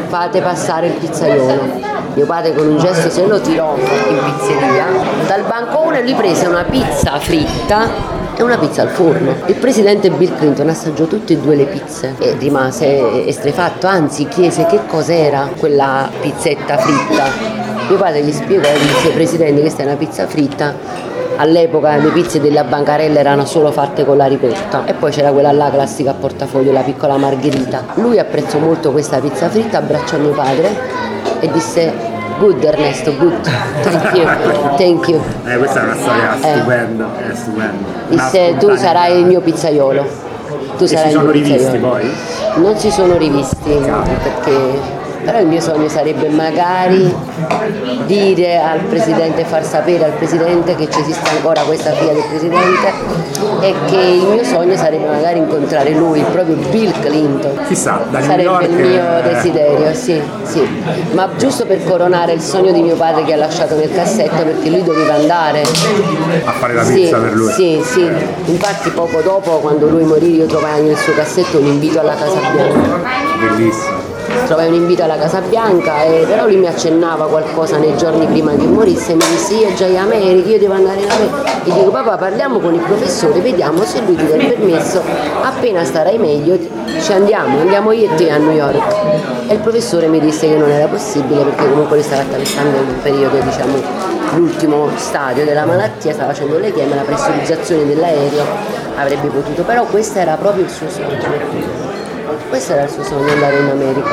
[SPEAKER 3] fate passare il pizzaiolo. Mio padre con un gesto se lo tirò in pizzeria, dal bancone lui prese una pizza fritta e una pizza al forno. Il presidente Bill Clinton assaggiò tutte e due le pizze e rimase estrefatto, anzi chiese che cos'era quella pizzetta fritta. Mio padre gli spiegò e disse Presidente questa è una pizza fritta all'epoca le pizze della bancarella erano solo fatte con la ricotta e poi c'era quella là classica a portafoglio, la piccola margherita. Lui apprezzò molto questa pizza fritta, abbracciò mio padre e disse Good Ernesto, good. Thank you. Thank you.
[SPEAKER 4] Eh, questa è una storia
[SPEAKER 3] Eh.
[SPEAKER 4] stupenda, è stupenda.
[SPEAKER 3] Disse tu sarai il mio pizzaiolo. Tu
[SPEAKER 4] E
[SPEAKER 3] sarai
[SPEAKER 4] si
[SPEAKER 3] il
[SPEAKER 4] sono rivisti
[SPEAKER 3] pizzaiolo.
[SPEAKER 4] poi?
[SPEAKER 3] Non si sono rivisti perché però il mio sogno sarebbe magari dire al presidente, far sapere al presidente che ci esiste ancora questa figlia del presidente e che il mio sogno sarebbe magari incontrare lui, proprio Bill Clinton.
[SPEAKER 4] Chissà, da
[SPEAKER 3] Sarebbe
[SPEAKER 4] York,
[SPEAKER 3] il mio
[SPEAKER 4] eh,
[SPEAKER 3] desiderio, sì, sì. Ma giusto per coronare il sogno di mio padre che ha lasciato nel cassetto perché lui doveva andare
[SPEAKER 4] a fare la
[SPEAKER 3] sì,
[SPEAKER 4] pizza per lui.
[SPEAKER 3] Sì, sì. Infatti poco dopo, quando lui morì, io trovai nel suo cassetto un invito alla Casa Bianca.
[SPEAKER 4] Bellissimo.
[SPEAKER 3] Trovai un invito alla Casa Bianca, e però lui mi accennava qualcosa nei giorni prima che morisse e mi disse io già in America, io devo andare in America. E dico papà parliamo con il professore, vediamo se lui ti dà il permesso, appena starai meglio ci andiamo, andiamo io e te a New York. E il professore mi disse che non era possibile perché comunque lui stava attraversando un periodo, diciamo, l'ultimo stadio della malattia, stava facendo le cheme, la pressurizzazione dell'aereo avrebbe potuto, però questo era proprio il suo sogno. Questo era il suo sogno, andare in America.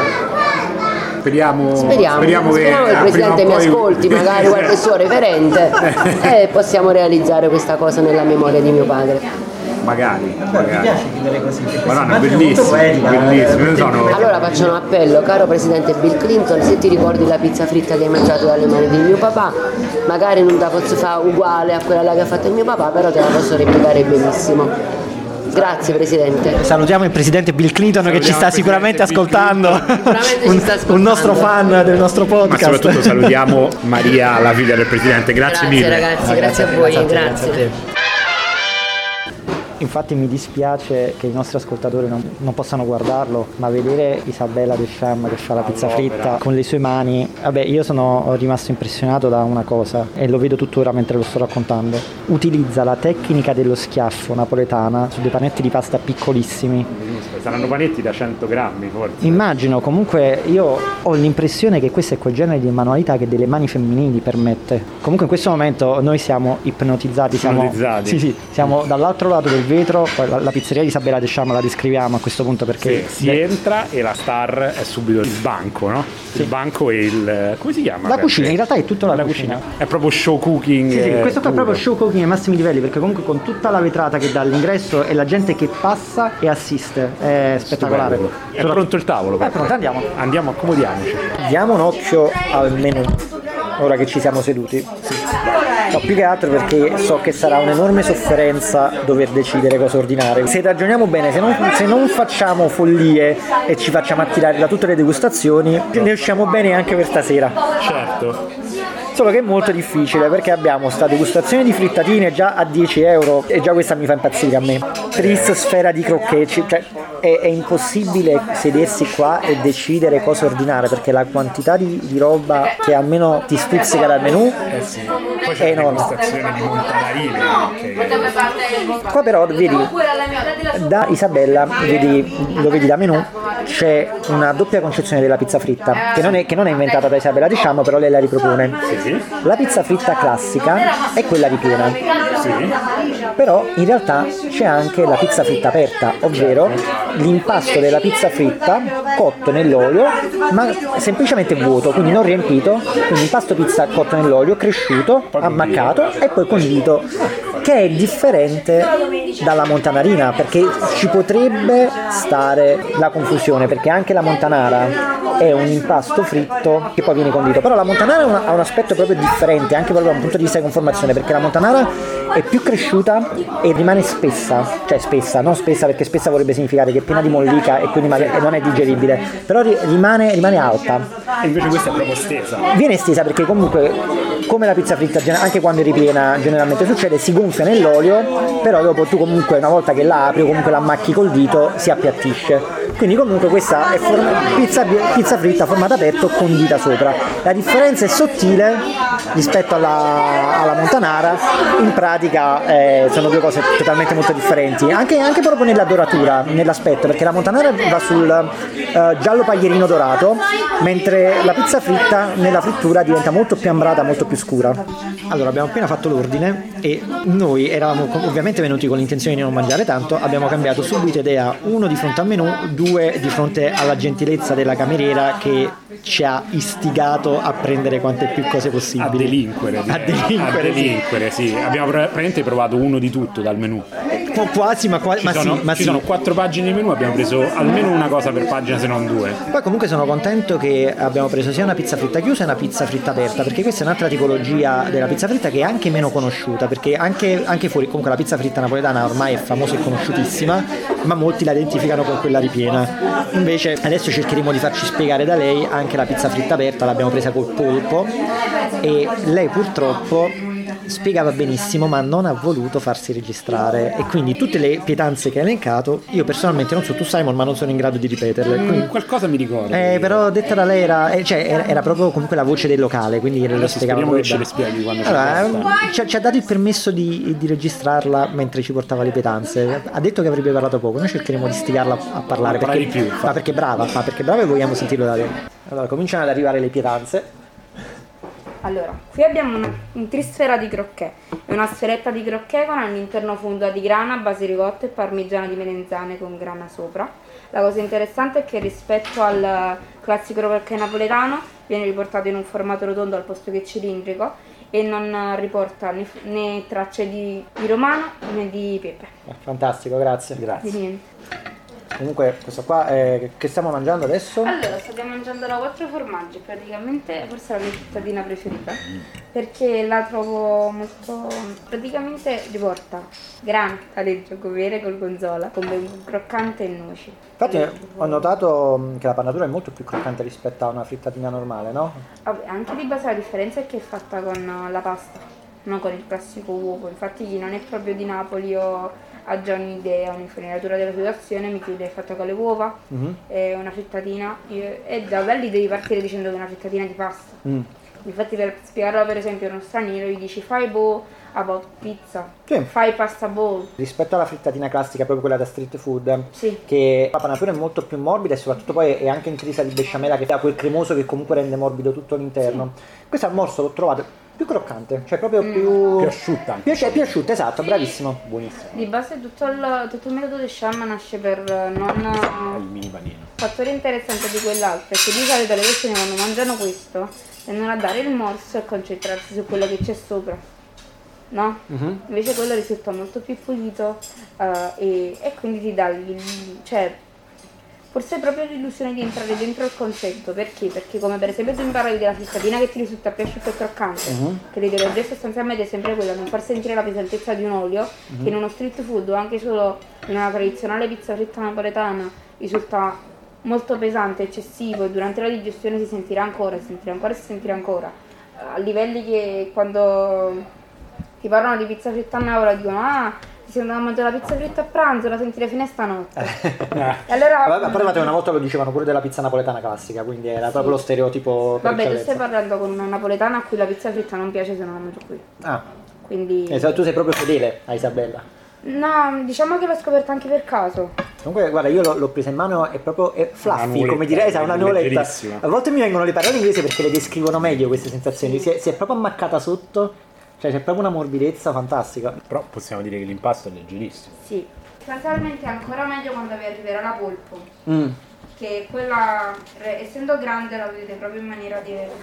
[SPEAKER 4] Speriamo,
[SPEAKER 3] Speriamo,
[SPEAKER 4] speriamo che,
[SPEAKER 3] speriamo che il
[SPEAKER 4] eh,
[SPEAKER 3] Presidente mi
[SPEAKER 4] poi-
[SPEAKER 3] ascolti, magari qualche suo referente, e possiamo realizzare questa cosa nella memoria di mio padre.
[SPEAKER 4] Magari, magari.
[SPEAKER 1] chiudere così.
[SPEAKER 4] Madonna, bellissimo, bellissimo. Io sono...
[SPEAKER 3] Allora faccio un appello, caro Presidente Bill Clinton, se ti ricordi la pizza fritta che hai mangiato dalle mani di mio papà, magari non la posso fare uguale a quella là che ha fatto il mio papà, però te la posso replicare benissimo. Grazie Presidente.
[SPEAKER 1] Salutiamo il presidente Bill Clinton che ci
[SPEAKER 4] Salutiamo
[SPEAKER 1] sta sicuramente ascoltando.
[SPEAKER 3] Sicuramente ci
[SPEAKER 1] un,
[SPEAKER 3] sta ascoltando.
[SPEAKER 1] un nostro fan del nostro
[SPEAKER 4] Ma
[SPEAKER 1] podcast.
[SPEAKER 4] soprattutto salutiamo Maria, la figlia del Presidente. Grazie,
[SPEAKER 3] Grazie
[SPEAKER 4] mille.
[SPEAKER 3] ragazzi, grazie a voi, grazie.
[SPEAKER 1] Infatti mi dispiace che i nostri ascoltatori non, non possano guardarlo, ma vedere Isabella Deschamps che fa la pizza fritta con le sue mani, vabbè io sono rimasto impressionato da una cosa e lo vedo tuttora mentre lo sto raccontando. Utilizza la tecnica dello schiaffo napoletana su dei panetti di pasta piccolissimi.
[SPEAKER 4] Saranno panetti da 100 grammi forse.
[SPEAKER 1] Immagino, comunque io ho l'impressione che questo è quel genere di manualità che delle mani femminili permette. Comunque in questo momento noi siamo ipnotizzati, siamo,
[SPEAKER 4] Ipnotizzati.
[SPEAKER 1] Sì, sì, siamo dall'altro lato del vetro, poi la, la pizzeria di Isabella Desciamo la descriviamo a questo punto perché
[SPEAKER 4] Sì, si entra e la star è subito il banco, no? Il banco e il... come si chiama?
[SPEAKER 1] la cucina, in realtà è tutta la,
[SPEAKER 4] La
[SPEAKER 1] cucina.
[SPEAKER 4] cucina. È proprio show cooking.
[SPEAKER 1] Sì, sì,
[SPEAKER 4] eh,
[SPEAKER 1] questo qua è proprio show cooking ai massimi livelli perché comunque con tutta la vetrata che dà all'ingresso e la gente che passa e assiste è spettacolare.
[SPEAKER 4] Stupendo. È pronto il tavolo.
[SPEAKER 1] È pronto, andiamo.
[SPEAKER 4] Andiamo, accomodiamoci.
[SPEAKER 1] Diamo un occhio al menù, ora che ci siamo seduti. No, più che altro perché so che sarà un'enorme sofferenza dover decidere cosa ordinare. Se ragioniamo bene, se non, se non facciamo follie e ci facciamo attirare da tutte le degustazioni, ne usciamo bene anche per stasera.
[SPEAKER 4] Certo.
[SPEAKER 1] Solo che è molto difficile perché abbiamo sta degustazione di frittatine già a 10 euro e già questa mi fa impazzire a me. Tris sfera di crocchecci, cioè è, è impossibile sedersi qua e decidere cosa ordinare perché la quantità di, di roba che almeno ti stuzzica dal menù
[SPEAKER 4] Eh sì. Poi
[SPEAKER 1] è enorme.
[SPEAKER 4] Che...
[SPEAKER 1] Qua però vedi da Isabella, vedi, lo vedi da menù, c'è una doppia concezione della pizza fritta che non è, che non è inventata da Isabella diciamo però lei la ripropone.
[SPEAKER 4] Sì,
[SPEAKER 1] La pizza fritta classica è quella ripiena.
[SPEAKER 4] sì.
[SPEAKER 1] Però in realtà c'è anche la pizza fritta aperta, ovvero l'impasto della pizza fritta cotto nell'olio, ma semplicemente vuoto, quindi non riempito, quindi impasto pizza cotto nell'olio, cresciuto, ammaccato e poi condito, che è differente dalla montanarina, perché ci potrebbe stare la confusione, perché anche la montanara è un impasto fritto che poi viene condito, però la montanara ha un aspetto proprio differente, anche proprio da un punto di vista di conformazione, perché la montanara è più cresciuta e rimane spessa, cioè spessa, non spessa perché spessa vorrebbe significare che è piena di mollica e quindi magari- non è digeribile, però ri- rimane, rimane alta.
[SPEAKER 4] E invece questa è proprio stesa.
[SPEAKER 1] Viene estesa perché comunque, come la pizza fritta, anche quando è ripiena generalmente succede, si gonfia nell'olio, però dopo tu comunque una volta che la apri o comunque la ammacchi col dito si appiattisce. Quindi comunque questa è form- pizza, pizza fritta formata aperto condita sopra. La differenza è sottile rispetto alla, alla montanara, in pratica eh, sono due cose totalmente molto differenti, anche, anche proprio nella doratura, nell'aspetto, perché la montanara va sul eh, giallo paglierino dorato, mentre la pizza fritta nella frittura diventa molto più ambrata, molto più scura. Allora, abbiamo appena fatto l'ordine e noi eravamo ovviamente venuti con l'intenzione di non mangiare tanto, abbiamo cambiato subito idea, uno di fronte al menù, due di fronte alla gentilezza della cameriera che ci ha istigato a prendere quante più cose
[SPEAKER 4] A
[SPEAKER 1] possibili.
[SPEAKER 4] delinquere. direi.
[SPEAKER 1] A delinquere,
[SPEAKER 4] A delinquere, sì. Abbiamo pra- praticamente provato uno di tutto dal menù.
[SPEAKER 1] Qu- Quasi, ma, qua-
[SPEAKER 4] Ci,
[SPEAKER 1] ma
[SPEAKER 4] sono,
[SPEAKER 1] sì, ma
[SPEAKER 4] ci
[SPEAKER 1] sì.
[SPEAKER 4] sono quattro pagine di menù, abbiamo preso almeno una cosa per pagina, se non due.
[SPEAKER 1] Poi comunque sono contento che abbiamo preso sia una pizza fritta chiusa e una pizza fritta aperta, perché questa è un'altra tipologia della pizza fritta che è anche meno conosciuta, perché anche, anche fuori, comunque la pizza fritta napoletana ormai è famosa e conosciutissima, ma molti la identificano con quella ripiena. Invece adesso cercheremo di farci spiegare da lei anche la pizza fritta aperta, l'abbiamo presa col polpo. E lei purtroppo spiegava benissimo ma non ha voluto farsi registrare e quindi tutte le pietanze che ha elencato io personalmente non so tu Simon ma non sono in grado di ripeterle quindi-
[SPEAKER 4] Qualcosa mi ricordo.
[SPEAKER 1] eh, però detta da lei era, eh, cioè, era, era proprio comunque la voce del locale, quindi lo spiegava
[SPEAKER 4] speriamo che ce le
[SPEAKER 1] bene.
[SPEAKER 4] spieghi quando ci
[SPEAKER 1] Allora, ehm, ci, ha- ci ha dato il permesso di, di registrarla mentre ci portava le pietanze. Ha detto che avrebbe parlato poco, noi cercheremo di stigarla a parlare. Perché,
[SPEAKER 4] di più,
[SPEAKER 1] ma perché è brava, ma perché è brava e vogliamo sentirlo da lei. Allora, cominciano ad arrivare le pietanze.
[SPEAKER 7] Allora, qui abbiamo una, un trisfera di crocchè. È una sferetta di crocchè con all'interno funda di grana, base ricotta e parmigiano di melenzane con grana sopra. La cosa interessante è che rispetto al classico crocchè napoletano viene riportato in un formato rotondo al posto che cilindrico e non riporta né, né tracce di, di romano né di pepe.
[SPEAKER 1] Fantastico, grazie.
[SPEAKER 7] Di niente.
[SPEAKER 1] Comunque, questo qua è, che stiamo mangiando adesso?
[SPEAKER 7] Allora, stiamo mangiando la quattro formaggi, praticamente forse è la mia cittadina preferita, perché la trovo molto... praticamente riporta grana, taleggio, govere col gonzola, con ben croccante e noci.
[SPEAKER 1] Infatti ho notato mh, che la pannatura è molto più croccante rispetto a una frittatina normale, no?
[SPEAKER 7] Vabbè, anche di base la differenza è che è fatta con la pasta, non con il classico uovo, infatti chi non è proprio di Napoli o ha già un'idea, un'infarinatura della situazione, mi chiede è fatta con le uova,
[SPEAKER 1] Mhm.
[SPEAKER 7] è una frittatina, e già da lì devi partire dicendo che è una frittatina di pasta.
[SPEAKER 1] Mm.
[SPEAKER 7] Infatti per spiegarlo per esempio a uno straniero gli dici fai bowl about pizza,
[SPEAKER 1] Sì.
[SPEAKER 7] fai pasta bowl.
[SPEAKER 1] Rispetto alla frittatina classica, proprio quella da street food,
[SPEAKER 7] Sì.
[SPEAKER 1] che la pannatura è molto più morbida e soprattutto poi è anche intrisa di besciamella che ha quel cremoso che comunque rende morbido tutto l'interno. Questo al morso l'ho trovato più croccante, cioè proprio più...
[SPEAKER 4] Più asciutta.
[SPEAKER 1] Più, più asciutta, esatto, bravissimo.
[SPEAKER 4] Buonissimo.
[SPEAKER 7] Di base tutto il, tutto il metodo di Sham nasce per
[SPEAKER 4] Il
[SPEAKER 7] non...
[SPEAKER 4] mini panino.
[SPEAKER 7] fattore interessante di quell'altro è che di solito le persone quando mangiano questo tendono a dare il morso e concentrarsi su quello che c'è sopra. No?
[SPEAKER 1] Mhm.
[SPEAKER 7] Invece quello risulta molto più pulito eh, e, e quindi ti dà il, cioè forse è proprio l'illusione di entrare dentro il concetto, perché? Perché come per esempio tu mi parlavi della frittatina che ti risulta più asciutta e croccante, che l'ideologia sostanzialmente è sempre quella, non far sentire la pesantezza di un olio, che in uno street food o anche solo in una tradizionale pizza fritta napoletana risulta molto pesante, eccessivo e durante la digestione si sentirà ancora, si sentirà ancora e si sentirà ancora. A livelli che quando ti parlano di pizza fritta a Napoli dicono ah ti sei andato a mangiare la pizza fritta a pranzo, la sentirei fine stanotte. E allora
[SPEAKER 1] Vabbè, poi guardate, una volta lo dicevano pure della pizza napoletana classica, quindi era proprio lo stereotipo
[SPEAKER 7] Vabbè, tu stai parlando con una napoletana a cui la pizza fritta non piace se non la mangio qui.
[SPEAKER 1] Ah,
[SPEAKER 7] Quindi.
[SPEAKER 1] eh, tu sei proprio fedele a Isabella.
[SPEAKER 7] No, diciamo che l'ho scoperta anche per caso.
[SPEAKER 1] Comunque, guarda, io l'ho, l'ho presa in mano, è proprio è fluffy,
[SPEAKER 4] nuvetta,
[SPEAKER 1] come direi, sa, una
[SPEAKER 4] leggerissima.
[SPEAKER 1] A volte mi vengono le parole inglesi perché le descrivono meglio queste sensazioni. Si è, si è proprio ammaccata sotto, cioè c'è proprio una morbidezza fantastica.
[SPEAKER 4] Però possiamo dire che l'impasto è leggerissimo.
[SPEAKER 7] Sì. Sostanzialmente è ancora meglio quando vi arriverà la polpo.
[SPEAKER 1] Mm.
[SPEAKER 7] Che quella, essendo grande, la vedete proprio in maniera diversa.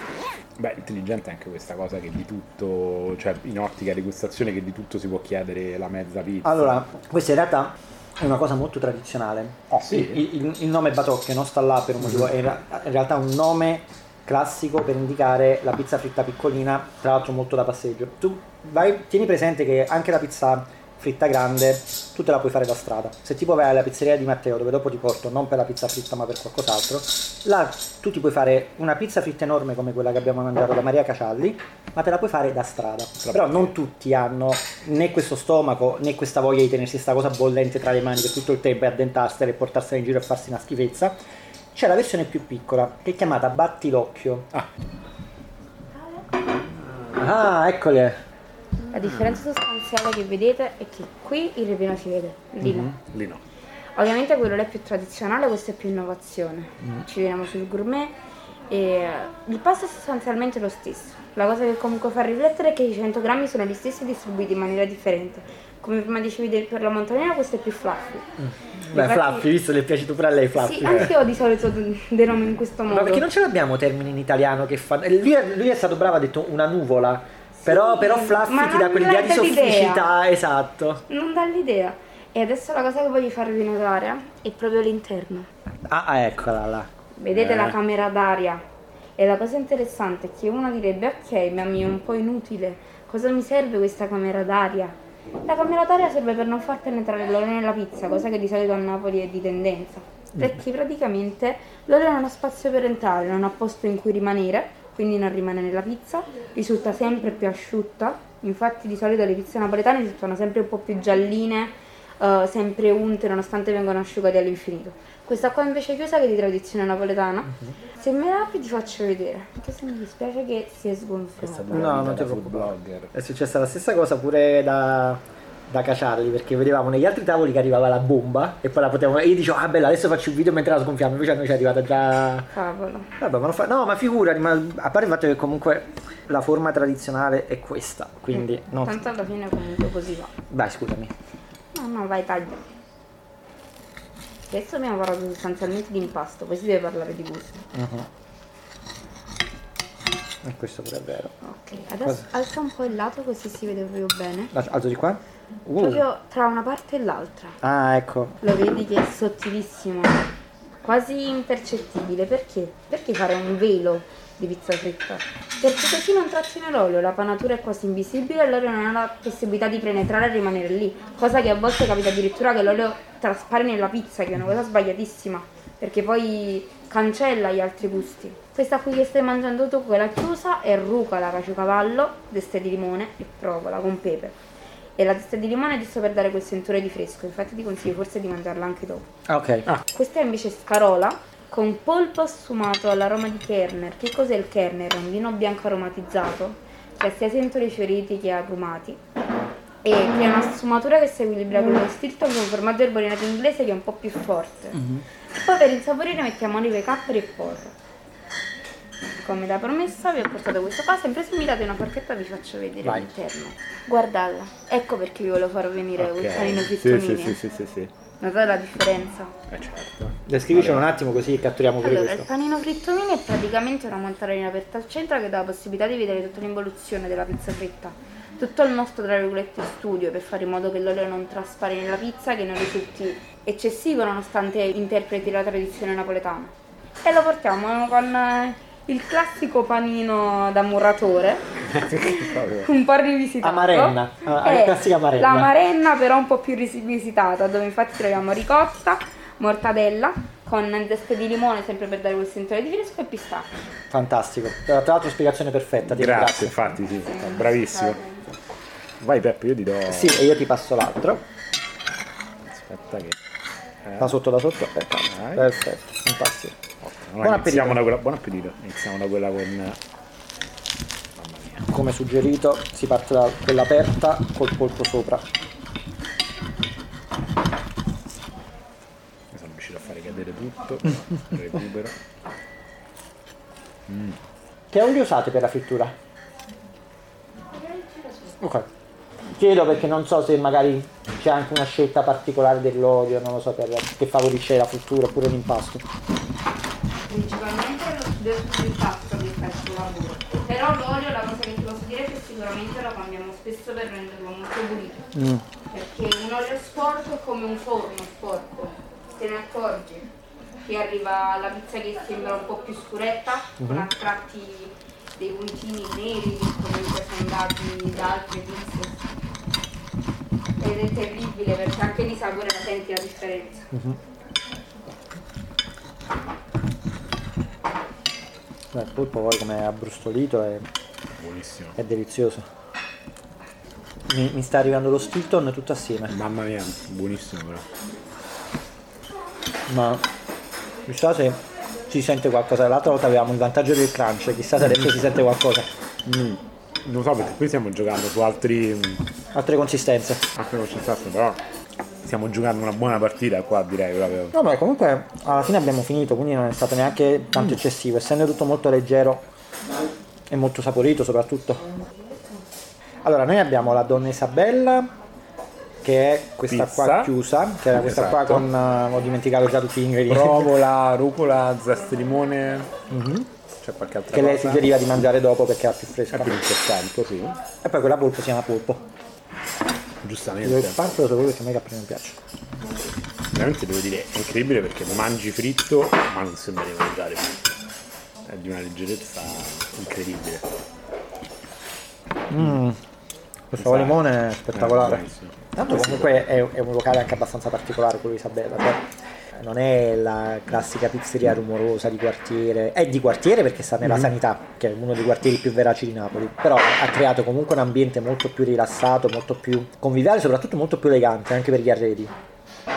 [SPEAKER 4] Beh, intelligente anche questa cosa che di tutto, cioè in ottica degustazione che di tutto si può chiedere la mezza pizza.
[SPEAKER 1] Allora, questa in realtà è una cosa molto tradizionale.
[SPEAKER 4] Ah, sì?
[SPEAKER 1] Il, il- il nome Batocche non sta là per un motivo, è in ra- in realtà un nome classico per indicare la pizza fritta piccolina, tra l'altro molto da passeggio. Tu vai, tieni presente che anche la pizza fritta grande, tu te la puoi fare da strada. Se tipo vai alla pizzeria di Matteo, dove dopo ti porto, non per la pizza fritta ma per qualcos'altro, là tu ti puoi fare una pizza fritta enorme come quella che abbiamo mangiato da Maria Cacialli, ma te la puoi fare da strada. Però non tutti hanno né questo stomaco né questa voglia di tenersi sta cosa bollente tra le mani per tutto il tempo e addentarsela e portarsela in giro e farsi una schifezza. C'è la versione più piccola, che è chiamata Battilocchio. Ah, eccole.
[SPEAKER 7] La differenza sostanziale che vedete è che qui il ripieno si vede, lì no.
[SPEAKER 2] Lì no.
[SPEAKER 7] Ovviamente quello là è più tradizionale, questo è più innovazione. Ci vediamo sul gourmet e il pasto è sostanzialmente lo stesso. La cosa che comunque fa riflettere è che i 100 grammi sono gli stessi distribuiti in maniera differente. Come prima dicevi per la montanina questo è più fluffy.
[SPEAKER 1] Beh,
[SPEAKER 7] Infatti-
[SPEAKER 1] Fluffy, visto che è piaciuto pure a lei Fluffy.
[SPEAKER 7] Sì, anche io di solito denomino in questo modo.
[SPEAKER 1] Ma perché non ce l'abbiamo termini in italiano che fanno. eh, Lui è, lui è stato bravo, ha detto una nuvola. però, però Fluffy ti dà quell'idea di sofficità, esatto.
[SPEAKER 7] Non dà l'idea. E adesso la cosa che voglio farvi notare è proprio l'interno.
[SPEAKER 1] Ah, ah, eccola là.
[SPEAKER 7] Vedete
[SPEAKER 1] Eh.
[SPEAKER 7] la camera d'aria? E la cosa interessante è che uno direbbe, ok, ma mi è un po' inutile. Cosa mi serve questa camera d'aria? La camera d'aria serve per non far penetrare l'olio nella pizza, cosa che di solito a Napoli è di tendenza. Perché praticamente l'olio non ha spazio per entrare, non ha posto in cui rimanere, quindi non rimane nella pizza, risulta sempre più asciutta. Infatti di solito le pizze napoletane risultano sempre un po' più gialline, eh, sempre unte nonostante vengano asciugate all'infinito. Questa qua invece è chiusa che è di tradizione napoletana. Se me la apri ti faccio vedere, anche se mi dispiace che si è sgonfiata.
[SPEAKER 1] No, non ti preoccupare. È successa la stessa cosa pure da, da Caciarli, perché vedevamo negli altri tavoli che arrivava la bomba e poi la potevamo. E io dicevo, ah bella, adesso faccio un video mentre la sgonfiamo, invece a noi ci è arrivata già.
[SPEAKER 7] Cavolo.
[SPEAKER 1] Vabbè, ma non fa... No, ma figurati, ma a parte il fatto che comunque la forma tradizionale è questa, quindi no.
[SPEAKER 7] Tanto alla fine comunque così va.
[SPEAKER 1] Vai, scusami.
[SPEAKER 7] No, no, vai, taglia. Adesso abbiamo parlato sostanzialmente di impasto, poi si deve parlare di gusto.
[SPEAKER 1] Mhm. E questo pure è vero.
[SPEAKER 7] Ok, adesso alza un po' il lato così si vede proprio bene.
[SPEAKER 1] Alzo di qua? Uh.
[SPEAKER 7] Proprio tra una parte e l'altra.
[SPEAKER 1] Ah, ecco.
[SPEAKER 7] Lo vedi che è sottilissimo, quasi impercettibile. Perché? Perché fare un velo di pizza fritta? Perché così non trattiene l'olio, la panatura è quasi invisibile e l'olio non ha la possibilità di penetrare e rimanere lì. Cosa che a volte capita addirittura che l'olio traspare nella pizza, che è una cosa sbagliatissima, perché poi cancella gli altri gusti. Questa qui che stai mangiando tu, quella chiusa, è rucola, caciocavallo, teste di limone e provola con pepe. E la testa di limone è giusto per dare quel sentore di fresco, infatti ti consiglio forse di mangiarla anche dopo.
[SPEAKER 1] Ah, ok.
[SPEAKER 7] Questa è invece scarola con polpo sfumato all'aroma di Kerner. Che cos'è il Kerner? È un vino bianco aromatizzato che ha sia sentori fioriti che agrumati e che ha una sfumatura che si equilibra con lo Stilton con formaggio erbolinato inglese che è un po' più forte. Poi per insaporire mettiamo olive, capperi e porro. Come da promessa vi ho portato questo qua, sempre se mi date una forchetta vi faccio vedere
[SPEAKER 1] Vai.
[SPEAKER 7] l'interno. Guardala, ecco perché vi volevo far venire quel panino
[SPEAKER 2] Ok. Sì, sì, sì, sì, sì, sì.
[SPEAKER 7] Notate la differenza?
[SPEAKER 2] Eh certo.
[SPEAKER 1] Descrivicelo un attimo così catturiamo pure
[SPEAKER 7] Allora, il
[SPEAKER 1] questo.
[SPEAKER 7] panino frittomini è praticamente una montarina aperta al centro che dà la possibilità di vedere tutta l'involuzione della pizza fritta. Tutto il nostro, tra virgolette, studio per fare in modo che l'olio non traspari nella pizza, che non risulti eccessivo nonostante interpreti la tradizione napoletana. E lo portiamo con eh, il classico panino da muratore, un po' rivisitato.
[SPEAKER 1] Amarenna, ah,
[SPEAKER 7] È
[SPEAKER 1] la classica amarenna.
[SPEAKER 7] La marenna però un po' più rivisitata, dove infatti troviamo ricotta, mortadella, con teste di limone sempre per dare quel sentore di fresco e pistacchio.
[SPEAKER 1] Fantastico. Tra l'altro spiegazione perfetta, ti
[SPEAKER 2] Grazie,
[SPEAKER 1] ringrazio.
[SPEAKER 2] infatti, sì. Bravissimo. Vai Peppe, io ti do...
[SPEAKER 1] Sì, e io ti passo l'altro.
[SPEAKER 2] Aspetta che...
[SPEAKER 1] Da sotto da sotto.
[SPEAKER 2] Vai.
[SPEAKER 1] Perfetto, fantastico. Buon appetito.
[SPEAKER 2] quella... Buon appetito. Iniziamo da quella con... Mamma mia.
[SPEAKER 1] Come suggerito si parte da quella aperta col polpo sopra.
[SPEAKER 2] Mi sono riuscito a fare cadere tutto. Recupero.
[SPEAKER 1] Che olio usate per la frittura? Ok. Chiedo perché non so se magari c'è anche una scelta particolare dell'olio, non lo so, per, che favorisce la frittura oppure l'impasto.
[SPEAKER 7] Studio sull'impasto che fa il suo lavoro. Però l'olio, la cosa che ti posso dire è che sicuramente lo cambiamo spesso per renderlo molto pulito. Perché un olio sporco è come un forno sporco, te ne accorgi. Che arriva la pizza che sembra un po' più scuretta, con a tratti dei puntini neri che comunque sono dati da altre pizze. Ed è terribile perché anche di sapore la senti la differenza.
[SPEAKER 1] Beh, il polpo poi come è abbrustolito è,
[SPEAKER 2] Buonissimo.
[SPEAKER 1] è delizioso. Mi, mi sta arrivando lo Stilton tutto assieme,
[SPEAKER 2] Mamma mia, buonissimo però.
[SPEAKER 1] ma chissà se si sente qualcosa. L'altra volta avevamo il vantaggio del crunch, chissà se adesso si sente qualcosa.
[SPEAKER 2] Mm. Non so perché qui stiamo giocando su altri... mm,
[SPEAKER 1] Altre consistenze.
[SPEAKER 2] altre consistenze, però stiamo giocando una buona partita qua direi proprio.
[SPEAKER 1] No, beh, comunque alla fine abbiamo finito, quindi non è stato neanche tanto eccessivo, essendo tutto molto leggero e molto saporito soprattutto. Allora, noi abbiamo la donna Isabella, che è questa qua
[SPEAKER 2] Pizza.
[SPEAKER 1] chiusa, che era questa qua
[SPEAKER 2] Esatto.
[SPEAKER 1] con... eh, ho dimenticato già tutti gli ingredienti.
[SPEAKER 2] Provola, rucola, zeste di limone.
[SPEAKER 1] Mhm.
[SPEAKER 2] C'è qualche altra
[SPEAKER 1] Che lei
[SPEAKER 2] cosa?
[SPEAKER 1] suggeriva di mangiare dopo perché era più
[SPEAKER 2] È
[SPEAKER 1] fresca.
[SPEAKER 2] più importante, sì.
[SPEAKER 1] E poi quella polpo si chiama polpo.
[SPEAKER 2] Giustamente.
[SPEAKER 1] farlo solo perché a me i capri non piace.
[SPEAKER 2] Veramente devo dire, è incredibile perché lo mangi fritto, ma non sembra di mangiare fritto. È di una leggerezza incredibile.
[SPEAKER 1] Questo con limone è spettacolare. Tanto comunque è, è un locale anche abbastanza particolare quello di Isabella, cioè non è la classica pizzeria rumorosa di quartiere, è di quartiere perché sta nella sanità, che è uno dei quartieri più veraci di Napoli, però ha creato comunque un ambiente molto più rilassato, molto più conviviale, soprattutto molto più elegante anche per gli arredi.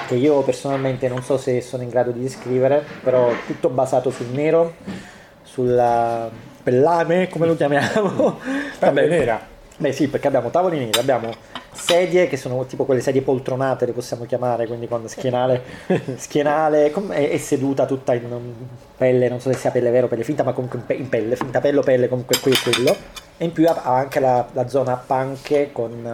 [SPEAKER 1] Che io personalmente non so se sono in grado di descrivere, però tutto basato sul nero, sulla pellame, come lo chiamiamo?
[SPEAKER 2] Vabbè, nera.
[SPEAKER 1] Beh sì, perché abbiamo tavoli neri, abbiamo sedie che sono tipo quelle sedie poltronate, le possiamo chiamare, quindi con schienale, schienale com- e, e seduta tutta in pelle, non so se sia pelle vera o pelle finta, ma comunque in, pe- in pelle, finta pelle o pelle, comunque qui e quello. E in più ha anche la, la zona panche con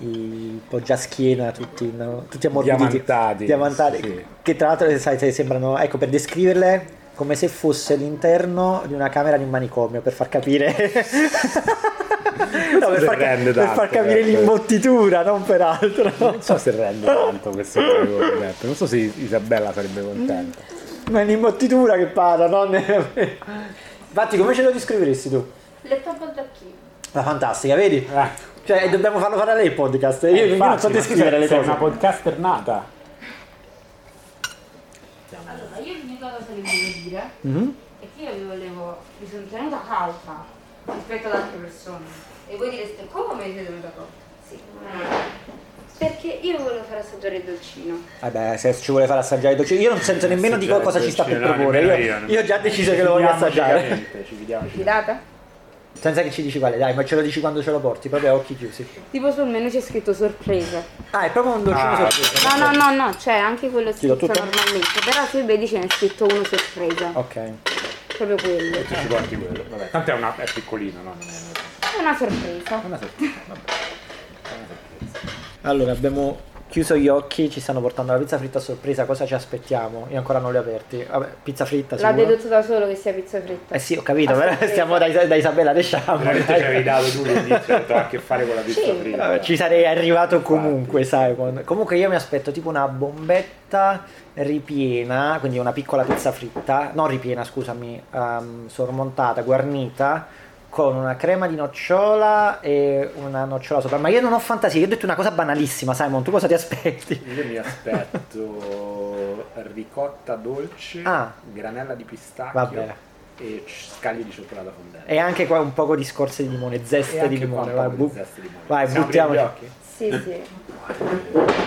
[SPEAKER 1] eh, i poggiaschiena tutti, in- tutti ammorbiditi.
[SPEAKER 2] Diamantati,
[SPEAKER 1] Diamantati,
[SPEAKER 2] sì.
[SPEAKER 1] che tra l'altro sai, se sembrano, ecco per descriverle, come se fosse l'interno di una camera di un manicomio, per far capire... No, per, far,
[SPEAKER 2] rende
[SPEAKER 1] per
[SPEAKER 2] tanto,
[SPEAKER 1] far capire
[SPEAKER 2] certo.
[SPEAKER 1] l'imbottitura, non per altro.
[SPEAKER 2] Non so se rende tanto questo detto. Non so se Isabella sarebbe contenta.
[SPEAKER 1] Ma è l'imbottitura che parla, non è... Infatti, come ce lo descriveresti tu?
[SPEAKER 7] Letto a baldacchino.
[SPEAKER 1] La fantastica, vedi?
[SPEAKER 2] Eh,
[SPEAKER 1] Cioè, dobbiamo farlo fare a lei il podcast. Io, io non so descrivere
[SPEAKER 2] sei-
[SPEAKER 1] le
[SPEAKER 2] sei
[SPEAKER 1] cose.
[SPEAKER 2] una podcaster nata.
[SPEAKER 7] Allora, io l'unica cosa che volevo dire
[SPEAKER 1] Mhm.
[SPEAKER 7] è che io vi volevo, mi sono tenuta calma rispetto ad altre persone. E voi direste come siete tenuta calma? Sì. Perché io volevo far assaggiare il dolcino.
[SPEAKER 1] Vabbè, se ci vuole fare assaggiare il dolce, io non sento nemmeno di
[SPEAKER 2] Assaggiare
[SPEAKER 1] cosa ci sta per proporre. Io,
[SPEAKER 2] io.
[SPEAKER 1] io ho già deciso che lo voglio assaggiare.
[SPEAKER 2] Ci fidiamo.
[SPEAKER 7] Fidata?
[SPEAKER 1] Senza che ci dici quale, dai, ma ce lo dici quando ce lo porti, proprio a occhi chiusi.
[SPEAKER 7] Tipo sul menù c'è scritto sorpresa.
[SPEAKER 1] Ah, è proprio un dolcino
[SPEAKER 2] Ah,
[SPEAKER 1] sorpresa.
[SPEAKER 7] No, no, no, no, c'è anche quello scritto normalmente. Però sui vedi c'è scritto uno sorpresa.
[SPEAKER 1] Ok.
[SPEAKER 7] Proprio quello.
[SPEAKER 2] Tu ci porti quello. Vabbè, tanto è, una, è piccolino, no? Non è
[SPEAKER 7] È una sorpresa.
[SPEAKER 2] una sorpresa. Vabbè.
[SPEAKER 1] Allora, abbiamo chiuso gli occhi, ci stanno portando la pizza fritta a sorpresa, cosa ci aspettiamo? Io ancora non li ho aperti. Vabbè, pizza fritta,
[SPEAKER 7] L'ha
[SPEAKER 1] sicuro?
[SPEAKER 7] dedotto da solo che sia pizza fritta.
[SPEAKER 1] Eh sì, ho capito,
[SPEAKER 7] A
[SPEAKER 1] però
[SPEAKER 7] sorpresa.
[SPEAKER 1] stiamo da, da Isabella, diciamo.
[SPEAKER 2] Veramente ci avevi dato tu l'indizio, ha a che fare con la pizza
[SPEAKER 7] Sì,
[SPEAKER 2] fritta.
[SPEAKER 1] Vabbè, Ci sarei arrivato comunque, quando- Comunque io mi aspetto tipo una bombetta ripiena, quindi una piccola pizza fritta, non ripiena, scusami, ehm, sormontata, guarnita con una crema di nocciola e una nocciola sopra. Ma io non ho fantasia, io ho detto una cosa banalissima, Simon, tu cosa ti aspetti?
[SPEAKER 2] Io mi aspetto ricotta dolce,
[SPEAKER 1] Ah.
[SPEAKER 2] granella di pistacchio
[SPEAKER 1] Vabbè.
[SPEAKER 2] e scaglie di cioccolato fondente.
[SPEAKER 1] E anche qua un poco di scorze di limone,
[SPEAKER 2] E
[SPEAKER 1] zeste
[SPEAKER 2] anche
[SPEAKER 1] di
[SPEAKER 2] qua
[SPEAKER 1] limone.
[SPEAKER 2] un
[SPEAKER 1] Vai, bu-
[SPEAKER 2] di zeste di limone.
[SPEAKER 1] vai
[SPEAKER 2] gli occhi?
[SPEAKER 7] Sì, sì.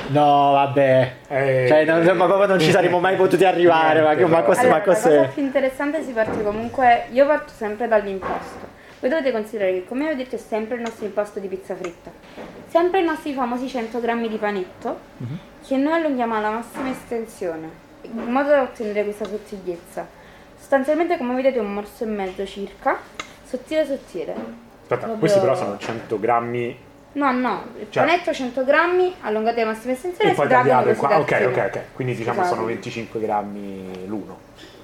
[SPEAKER 1] No, vabbè.
[SPEAKER 2] Eh,
[SPEAKER 1] Cioè, non- ma proprio non ci saremmo mai potuti arrivare. Ma, che- ma, cos-
[SPEAKER 7] Allora,
[SPEAKER 1] ma
[SPEAKER 7] la cosa più interessante si parte comunque, io parto sempre dall'impasto. Voi dovete considerare che, come vi ho detto, è sempre il nostro impasto di pizza fritta. Sempre i nostri famosi 100 grammi di panetto, che noi allunghiamo alla massima estensione, in modo da ottenere questa sottigliezza. Sostanzialmente, come vedete, un morso e mezzo circa, sottile sottile.
[SPEAKER 2] Aspetta,
[SPEAKER 7] Proprio-
[SPEAKER 2] questi però sono 100 grammi
[SPEAKER 7] No, no, il
[SPEAKER 2] Cioè-
[SPEAKER 7] panetto 100 grammi, allungate alla massima estensione
[SPEAKER 2] e poi tagliate qua. Ok, ok, ok. Quindi diciamo
[SPEAKER 7] Scusate.
[SPEAKER 2] sono 25 grammi l'uno.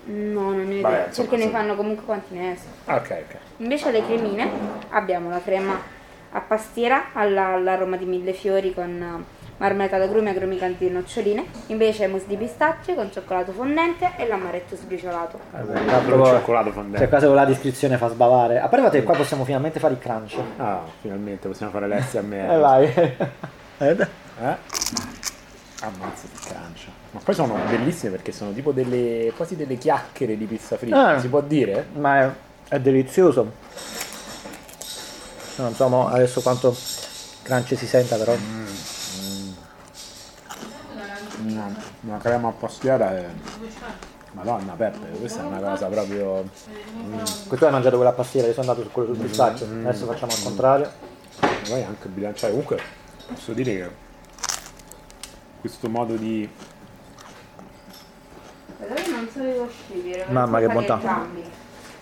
[SPEAKER 7] No, non ne ho
[SPEAKER 2] Vabbè,
[SPEAKER 7] idea,
[SPEAKER 2] insomma,
[SPEAKER 7] perché ne
[SPEAKER 2] sì.
[SPEAKER 7] fanno comunque quanti ne escono.
[SPEAKER 2] Ok, ok.
[SPEAKER 7] Invece le cremine abbiamo la crema a pastiera alla- all'aroma di mille fiori con eh, marmellata d'agrume, agrumi canti di noccioline. Invece mousse di pistacchio con cioccolato fondente e l'amaretto sbriciolato.
[SPEAKER 1] Vabbè, proprio-
[SPEAKER 2] cioccolato
[SPEAKER 1] Cioè,
[SPEAKER 2] fondente.
[SPEAKER 1] qua solo la descrizione fa sbavare. A parte che qua possiamo finalmente fare il crunch.
[SPEAKER 2] Ah, finalmente possiamo fare l'SMR.
[SPEAKER 1] Eh vai. Eh,
[SPEAKER 2] Eh? Ammazza di cancia. Ma poi sono bellissime perché sono tipo delle quasi delle chiacchiere di pizza fritta,
[SPEAKER 1] Ah.
[SPEAKER 2] si può dire?
[SPEAKER 1] Ma è, è delizioso. Non so adesso quanto crunch si senta però.
[SPEAKER 2] Una, una crema pastiera è... Madonna Peppe, questa è una cosa proprio...
[SPEAKER 1] Questo hai mangiato quella pastiera, io sono andato su quello sul pistacchio. Adesso facciamo al contrario.
[SPEAKER 2] Poi anche bilanciare. Comunque posso dire che questo modo di...
[SPEAKER 7] Però non sapevo scegliere.
[SPEAKER 1] Mamma, che bontà.
[SPEAKER 7] Entrambi.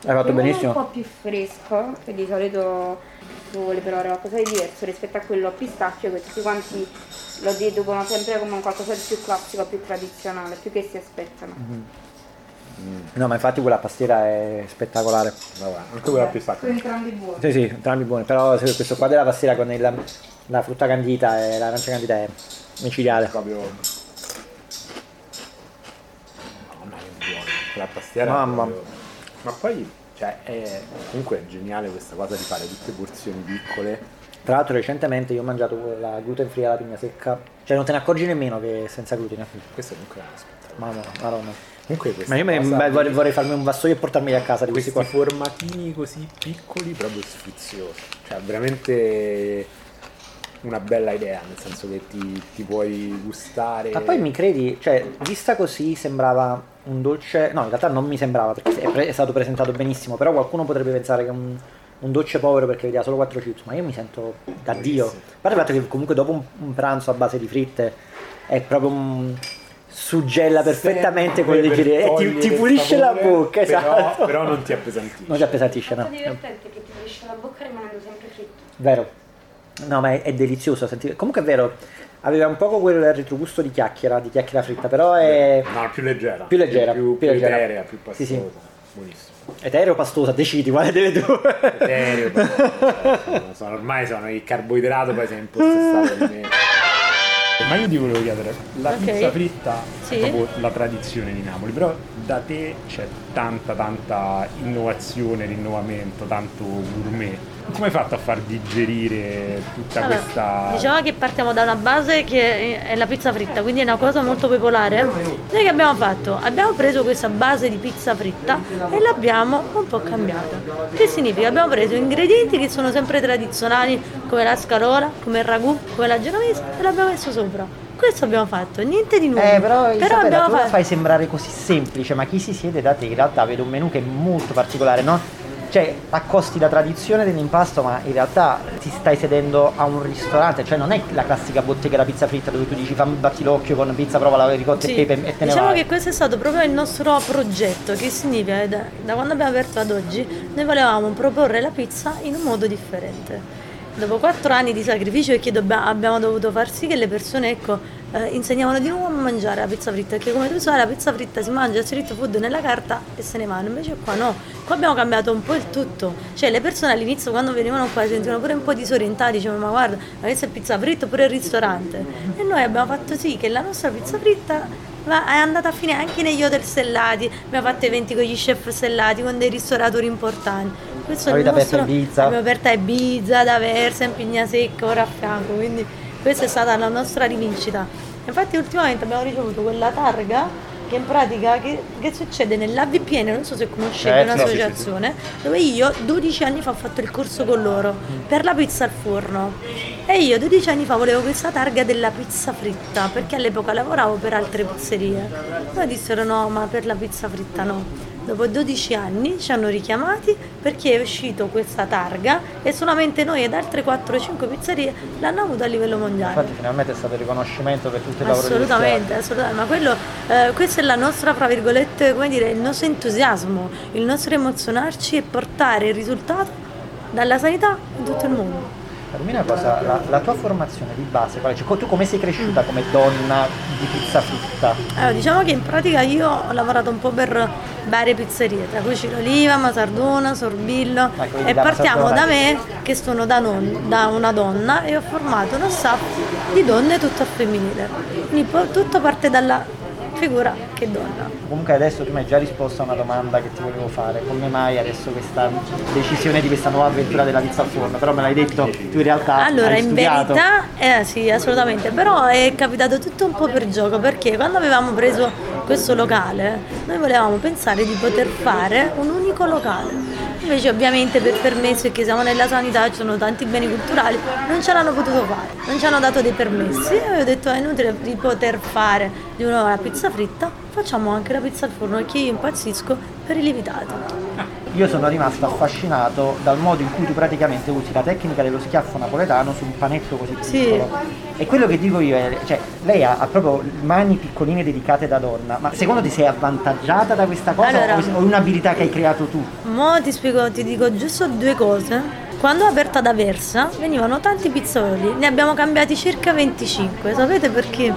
[SPEAKER 1] Hai fatto
[SPEAKER 7] Uno
[SPEAKER 1] benissimo.
[SPEAKER 7] un po' più fresco, che di solito vuole provare qualcosa di diverso rispetto a quello a pistacchio, che tutti quanti lo deducono sempre come un qualcosa di più classico, più tradizionale, più che si aspettano.
[SPEAKER 1] No, ma infatti quella pastiera è spettacolare.
[SPEAKER 2] Vabbè, anche quella più
[SPEAKER 7] Sono
[SPEAKER 2] sacra.
[SPEAKER 7] entrambi buoni.
[SPEAKER 1] Sì, sì, entrambi buoni, però questo qua della pastiera con il- la frutta candita e l'arancia candita è micidiale.
[SPEAKER 2] Proprio... Mamma Quella pastiera
[SPEAKER 1] Mamma.
[SPEAKER 2] proprio- Ma poi, cioè, è... comunque è geniale questa cosa di fare tutte porzioni piccole.
[SPEAKER 1] Tra l'altro recentemente io ho mangiato quella gluten free alla pigna secca, cioè non te ne accorgi nemmeno che è senza glutine.
[SPEAKER 2] Questo comunque è una spettacolo.
[SPEAKER 1] Mamma, madonna.
[SPEAKER 2] Comunque
[SPEAKER 1] Ma io beh, vorrei, vorrei farmi un vassoio e portarmeli a casa di questi
[SPEAKER 2] questi
[SPEAKER 1] qua.
[SPEAKER 2] formatini così piccoli proprio sfiziosi cioè veramente una bella idea nel senso che ti, ti puoi gustare
[SPEAKER 1] Ma poi mi credi, cioè, vista così sembrava un dolce. No, in realtà non mi sembrava perché è, pre- è stato presentato benissimo. Però qualcuno potrebbe pensare che è un, un dolce povero perché vedeva solo 4 chips. Ma io mi sento da Dio. A parte il fatto che comunque dopo un, un pranzo a base di fritte è proprio un. suggella perfettamente le
[SPEAKER 2] per
[SPEAKER 1] giri e ti, ti pulisce la
[SPEAKER 2] sapore,
[SPEAKER 1] bocca,
[SPEAKER 2] però,
[SPEAKER 1] esatto.
[SPEAKER 2] però non ti appesantisce
[SPEAKER 1] Non ti appesantisce,
[SPEAKER 7] La
[SPEAKER 1] no.
[SPEAKER 7] cosa divertente è che ti pulisce la bocca rimanendo sempre fritto.
[SPEAKER 1] Vero. No, ma è, è delizioso sentire. Comunque è vero, aveva un po' quel retrogusto di chiacchiera, di chiacchiera fritta, però è
[SPEAKER 2] no più leggera
[SPEAKER 1] Più leggera,
[SPEAKER 2] più,
[SPEAKER 1] più
[SPEAKER 2] più
[SPEAKER 1] leggera.
[SPEAKER 2] eterea più
[SPEAKER 1] Sì, sì.
[SPEAKER 2] pastosa buonissimo
[SPEAKER 1] etereo pastosa, decidi quale delle due.
[SPEAKER 2] etereo pastoso. Sono- ormai sono il carboidrato poi si è impossessato di me ma io ti volevo chiedere, la
[SPEAKER 6] Ok.
[SPEAKER 2] pizza fritta
[SPEAKER 6] Sì.
[SPEAKER 2] è proprio la tradizione di Napoli, però da te c'è tanta tanta innovazione, rinnovamento, tanto gourmet. Come hai fatto a far digerire tutta
[SPEAKER 6] Allora,
[SPEAKER 2] questa...
[SPEAKER 6] Diciamo che partiamo da una base che è la pizza fritta, quindi è una cosa molto popolare. Noi che abbiamo fatto? Abbiamo preso questa base di pizza fritta e l'abbiamo un po' cambiata. Che significa? Abbiamo preso ingredienti che sono sempre tradizionali, come la scarola, come il ragù, come la genovese, e l'abbiamo messo sopra. Questo abbiamo fatto, niente di nuovo.
[SPEAKER 1] Eh, però, Isabella,
[SPEAKER 6] abbiamo
[SPEAKER 1] tu la
[SPEAKER 6] fatto-
[SPEAKER 1] fai sembrare così semplice, ma chi si siede da te in realtà vede un menù che è molto particolare, no? Cioè, accosti la tradizione dell'impasto, ma in realtà ti stai sedendo a un ristorante, cioè non è la classica bottega da pizza fritta dove tu dici fammi batti l'occhio con pizza, prova la ricotta
[SPEAKER 6] Sì,
[SPEAKER 1] e pepe e te ne
[SPEAKER 6] diciamo
[SPEAKER 1] vai.
[SPEAKER 6] che questo è stato proprio il nostro progetto, che significa che da, da quando abbiamo aperto ad oggi noi volevamo proporre la pizza in un modo differente. Dopo quattro anni di sacrificio perché dobbia- abbiamo dovuto far sì che le persone ecco, eh, insegnavano di nuovo a mangiare la pizza fritta, perché come tu sai la pizza fritta si mangia street food nella carta e se ne vanno, invece qua no, qua abbiamo cambiato un po' il tutto, cioè le persone all'inizio quando venivano qua si sentivano pure un po' disorientate, dicevano ma guarda, ma questa è pizza fritta oppure il ristorante e noi abbiamo fatto sì che la nostra pizza fritta ma è andata a finire anche negli hotel stellati, abbiamo fatto eventi con gli chef stellati, con dei ristoratori importanti. Questo è il
[SPEAKER 1] Avete aperto
[SPEAKER 6] nostro,
[SPEAKER 1] Ibiza?
[SPEAKER 6] abbiamo aperto Ibiza, ad Aversa, in Pignasecca, ora a fianco, quindi questa è stata la nostra rivincita. Infatti ultimamente abbiamo ricevuto quella targa che in pratica che, che succede nell'AVPN, non so se conoscete
[SPEAKER 1] Eh, sì,
[SPEAKER 6] un'associazione, dove io 12 anni fa ho fatto il corso con loro per la pizza al forno. E io 12 anni fa volevo questa targa della pizza fritta, perché all'epoca lavoravo per altre pizzerie. Poi dissero no, ma per la pizza fritta no. Dopo 12 anni ci hanno richiamati perché è uscito questa targa e solamente noi ed altre 4-5 pizzerie l'hanno avuta a livello mondiale.
[SPEAKER 1] Infatti finalmente è stato il riconoscimento per tutto il lavoro di
[SPEAKER 6] Assolutamente, assolutamente, ma quello, eh, questa è la nostra, fra virgolette, come dire, il nostro entusiasmo, il nostro emozionarci e portare il risultato dalla sanità in tutto il mondo.
[SPEAKER 1] Dimmi una cosa, la, la tua formazione di base, qual è? Cioè, tu come sei cresciuta come donna di pizza fritta?
[SPEAKER 6] Allora, diciamo che in pratica io ho lavato un po' per varie pizzerie, tra cui Ciroliva, Masardona, Sorbillo
[SPEAKER 1] Ecco,
[SPEAKER 6] e
[SPEAKER 1] da
[SPEAKER 6] partiamo da me che sono da, non- da una donna e ho formato uno staff di donne tutto femminile. Quindi tutto parte dalla figura che donna.
[SPEAKER 1] Comunque adesso tu mi hai già risposto a una domanda che ti volevo fare, come mai adesso questa decisione di questa nuova avventura della pizza al forno? Però me l'hai detto, tu in realtà
[SPEAKER 6] Allora, in
[SPEAKER 1] studiato.
[SPEAKER 6] verità, eh sì, assolutamente, però è capitato tutto un po' per gioco, perché quando avevamo preso questo locale, noi volevamo pensare di poter fare un unico locale. Invece ovviamente per permesso, perché siamo nella sanità, ci sono tanti beni culturali, non ce l'hanno potuto fare, non ci hanno dato dei permessi e ho detto è inutile di poter fare di nuovo la pizza fritta, facciamo anche la pizza al forno perché io impazzisco per i lievitati.
[SPEAKER 1] Io sono rimasto affascinato dal modo in cui tu praticamente usi la tecnica dello schiaffo napoletano su un panetto così
[SPEAKER 6] Sì.
[SPEAKER 1] piccolo. E quello che dico io è, cioè, lei ha, ha proprio mani piccoline dedicate da donna, ma secondo te sei avvantaggiata da questa cosa
[SPEAKER 6] Allora-
[SPEAKER 1] o o è un'abilità che hai creato tu?
[SPEAKER 6] Mo ti spiego, ti dico giusto due cose. Quando ho aperto ad Aversa venivano tanti pizzoli, ne abbiamo cambiati circa 25. Sapete perché?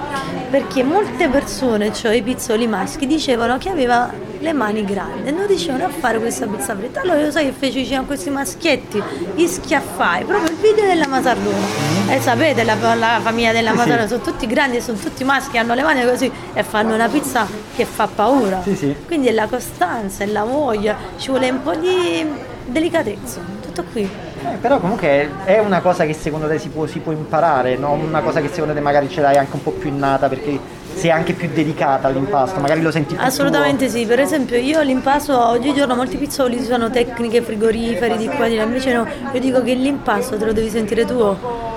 [SPEAKER 6] Perché molte persone, cioè i pizzoli maschi, dicevano che aveva le mani grandi e non riuscivano a fare questa pizza fritta. Allora io sai che feci C'erano questi maschietti, gli schiaffai, proprio il video della Masardona. E sapete, la, la famiglia della Masardona sono tutti grandi, sono tutti maschi, hanno le mani così e fanno una pizza che fa paura.
[SPEAKER 1] Sì, sì.
[SPEAKER 6] Quindi è la costanza, è la voglia, ci vuole un po' di delicatezza, tutto qui.
[SPEAKER 1] Eh, però comunque è una cosa che secondo te si può, si può imparare, non una cosa che secondo te magari ce l'hai anche un po' più innata perché sei anche più dedicata all'impasto, magari lo senti più
[SPEAKER 6] Assolutamente sì, per esempio io l'impasto oggigiorno molti pizzoli usano tecniche frigoriferi di qua di là, invece no, io dico che l'impasto te lo devi sentire tu,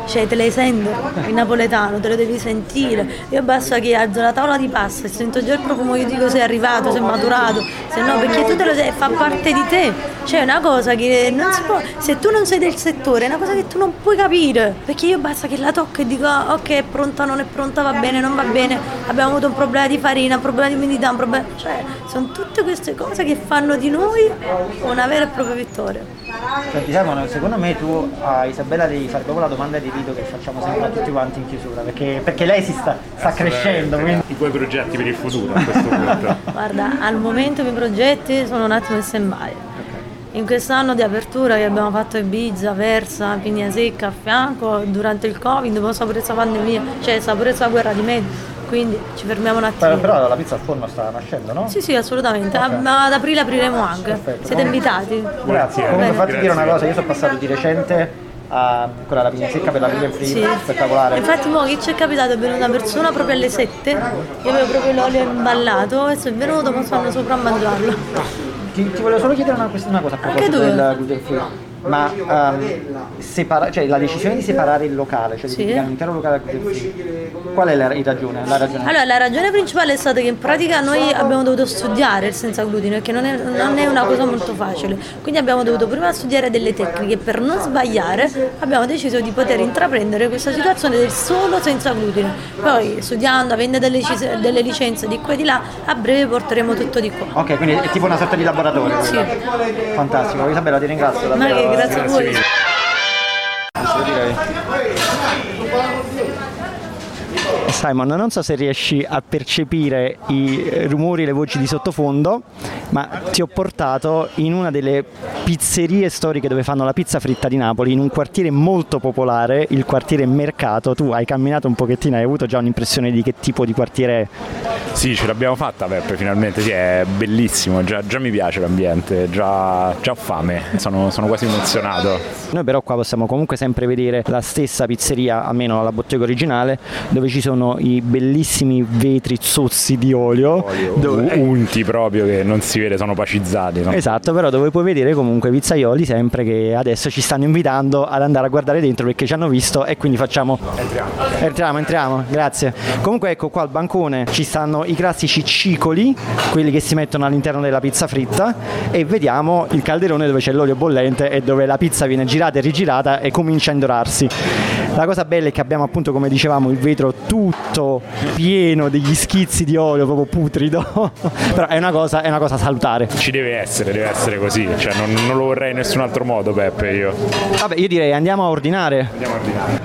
[SPEAKER 6] cioè te le sento in napoletano, te lo devi sentire, io basta che alzo la tavola di pasta e sento già il profumo, io dico se è arrivato, se è maturato, se no perché tu te lo sai, fa parte di te, cioè è una cosa che non si può, se tu non sei del settore è una cosa che tu non puoi capire, perché io basta che la tocco e dico ah, ok è pronta, non è pronta, va bene, non va bene, abbiamo avuto un problema di farina, un problema di umidità, un problema, cioè sono tutte queste cose che fanno di noi una vera e propria vittoria.
[SPEAKER 1] Senti Simon, secondo me tu a Isabella devi fare proprio la domanda di rito che facciamo sempre a tutti quanti in chiusura, perché, perché lei si sta, sta crescendo, quindi
[SPEAKER 4] I tuoi progetti per il futuro a questo punto.
[SPEAKER 6] Guarda, al momento i miei progetti sono un attimo in stand-by. In quest'anno di apertura che abbiamo fatto Ibiza, Versa, Pigna Secca a fianco, durante il Covid, poi pure questa pandemia, cioè sta pure questa guerra di mezzo, quindi ci fermiamo un
[SPEAKER 1] però,
[SPEAKER 6] attimo.
[SPEAKER 1] però la pizza al forno sta nascendo, no?
[SPEAKER 6] Sì, sì, assolutamente. Ah, ma Ad aprile apriremo anche.
[SPEAKER 1] Perfetto.
[SPEAKER 6] Siete invitati.
[SPEAKER 1] Grazie. Comunque fatti dire una cosa, io sono passato di recente a quella la pigna secca per la pigna free,
[SPEAKER 6] Sì.
[SPEAKER 1] spettacolare.
[SPEAKER 6] Infatti mo che ci è capitato è venuta una persona proprio alle 7, io avevo proprio l'olio imballato e se è venuto mi stanno sopra a mangiarlo.
[SPEAKER 1] Ti, ti volevo solo chiedere una, una cosa a proposito del gluten free. Ma ehm, separa- cioè, la decisione di separare il locale, cioè di
[SPEAKER 6] Sì.
[SPEAKER 1] dedicare un intero locale al gluten free, qual è la, ragione? La ragione?
[SPEAKER 6] Allora, la ragione principale è stata che in pratica noi abbiamo dovuto studiare il senza glutine, perché non è, non è una cosa molto facile. Quindi abbiamo dovuto prima studiare delle tecniche per non sbagliare, abbiamo deciso di poter intraprendere questa situazione del solo senza glutine. Poi studiando, avendo delle, lic- delle licenze di qua e di là, a breve porteremo tutto di qua.
[SPEAKER 1] Ok, quindi è tipo una sorta di laboratorio.
[SPEAKER 6] Sì.
[SPEAKER 1] Fantastico, Isabella ti ringrazio davvero.
[SPEAKER 6] Grazie a voi.
[SPEAKER 1] Simon, non so se riesci a percepire i rumori, le voci di sottofondo, ma ti ho portato in una delle pizzerie storiche dove fanno la pizza fritta di Napoli, in un quartiere molto popolare, il quartiere Mercato. Tu hai camminato un pochettino, hai avuto già un'impressione di che tipo di quartiere è?
[SPEAKER 4] Sì, ce l'abbiamo fatta Peppe, finalmente, sì, è bellissimo, già, già mi piace l'ambiente, già, già ho fame, sono, sono quasi emozionato.
[SPEAKER 1] Noi però qua possiamo comunque sempre vedere la stessa pizzeria, almeno la bottega originale, dove ci sono i bellissimi vetri zozzi di olio. dove-
[SPEAKER 4] U- unti proprio che non si vede, sono pacizzati. no?
[SPEAKER 1] Esatto, però dove puoi vedere comunque i pizzaioli sempre che adesso ci stanno invitando ad andare a guardare dentro perché ci hanno visto e quindi facciamo...
[SPEAKER 4] Entriamo.
[SPEAKER 1] Entriamo, entriamo, grazie. Comunque ecco qua al bancone ci stanno i classici cicoli, quelli che si mettono all'interno della pizza fritta e vediamo il calderone dove c'è l'olio bollente e dove la pizza viene girata e rigirata e comincia a indorarsi. La cosa bella è che abbiamo appunto come dicevamo il vetro tutto pieno degli schizzi di olio proprio putrido, però è una cosa, è una cosa salutare.
[SPEAKER 2] Ci deve essere, deve essere così, cioè non, non lo vorrei in nessun altro modo Peppe io.
[SPEAKER 1] Vabbè, io direi andiamo a ordinare.
[SPEAKER 2] Andiamo a ordinare.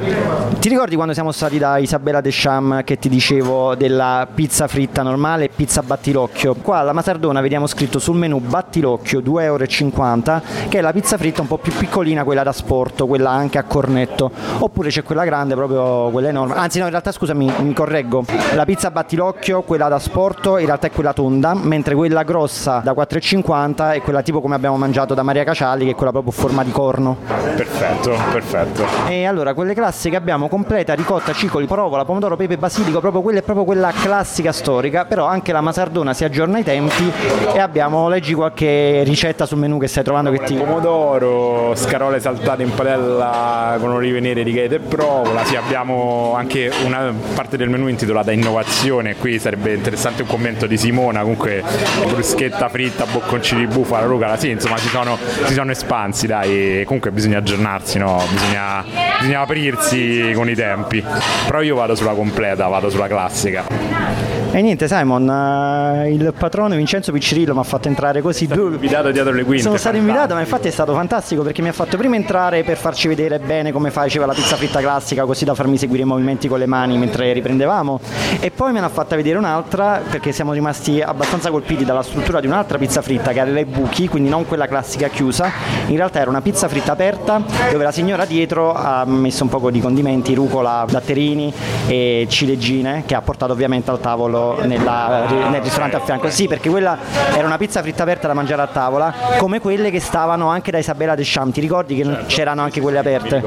[SPEAKER 1] Ti ricordi quando siamo stati da Isabella Descham che ti dicevo della pizza fritta normale e pizza battilocchio? Qua alla Masardona vediamo scritto sul menù battilocchio 2,50 euro, che è la pizza fritta un po' più piccolina, quella da sporto, quella anche a cornetto. Oppure c'è quella grande, proprio quella enorme. Anzi no, in realtà scusami, mi correggo. La pizza battilocchio, quella da sporto, in realtà è quella tonda, mentre quella grossa da 4,50 è quella tipo come abbiamo mangiato da Maria Caciali, che è quella proprio a forma di corno.
[SPEAKER 2] Perfetto, perfetto.
[SPEAKER 1] E allora, quelle classiche abbiamo completa, ricotta, cicoli, provola, pomodoro, pepe, basilico, proprio quella è proprio quella classica storica, però anche la Masardona si aggiorna ai tempi e abbiamo, leggi qualche ricetta sul menù che stai trovando che ti...
[SPEAKER 2] Pomodoro, scarole saltate in padella con olive nere, righette e provola. Sì, abbiamo anche una parte del menù intitolata innovazione. Qui sarebbe interessante un commento di Simona. Comunque, bruschetta fritta, bocconcini di bufala, rucola. Sì, insomma, si sono, si sono espansi, dai. Comunque bisogna aggiornarsi, no? Bisogna, bisogna aprirsi con i tempi. Però io vado sulla completa, vado sulla classica.
[SPEAKER 1] E niente, Simon, uh, il patrono Vincenzo Piccirillo mi ha fatto entrare così.
[SPEAKER 2] Sono invitato dietro le quinte.
[SPEAKER 1] Sono stato invitato, ma infatti è stato fantastico perché mi ha fatto prima entrare per farci vedere bene come faceva la pizza fritta classica, così da farmi seguire i movimenti con le mani mentre riprendevamo. E poi me ne ha fatta vedere un'altra perché siamo rimasti abbastanza colpiti dalla struttura di un'altra pizza fritta che aveva i buchi, quindi non quella classica chiusa. In realtà era una pizza fritta aperta dove la signora dietro ha messo un po' di condimenti, rucola, datterini e ciliegine che ha portato ovviamente al tavolo nella, nel ristorante a fianco. Sì, perché quella era una pizza fritta aperta da mangiare a tavola, come quelle che stavano anche da Isabella Deschamps. Ti ricordi che certo. c'erano anche quelle aperte?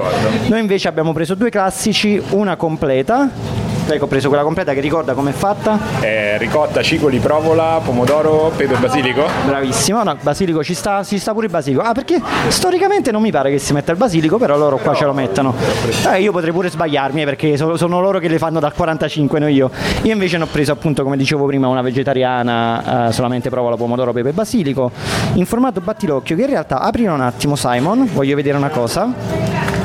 [SPEAKER 1] Noi invece abbiamo preso due classici, una completa Ecco, ho preso quella completa che ricorda com'è fatta.
[SPEAKER 2] Eh, ricotta, cicoli, provola, pomodoro, pepe e basilico.
[SPEAKER 1] Bravissimo, no, basilico ci sta, ci sta pure il basilico. Ah, perché storicamente non mi pare che si metta il basilico, però loro qua ce lo mettono. Eh, io potrei pure sbagliarmi, eh, perché sono, sono, loro che le fanno dal 45, non io. Io invece ne ho preso appunto, come dicevo prima, una vegetariana, eh, solamente provola, pomodoro, pepe e basilico, in formato battilocchio, che in realtà aprilo un attimo Simon, voglio vedere una cosa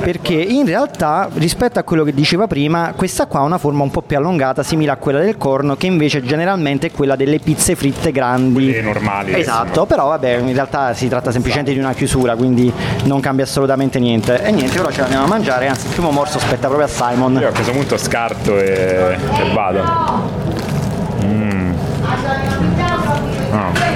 [SPEAKER 1] perché in realtà rispetto a quello che diceva prima questa qua ha una forma un po' più allungata simile a quella del corno che invece generalmente è quella delle pizze fritte grandi.
[SPEAKER 2] Quelle normali.
[SPEAKER 1] Esatto però vabbè in realtà si tratta semplicemente di una chiusura quindi non cambia assolutamente niente. E niente ora ce l'andiamo a mangiare anzi il primo morso aspetta proprio a Simon.
[SPEAKER 2] Io a questo punto scarto e, e vado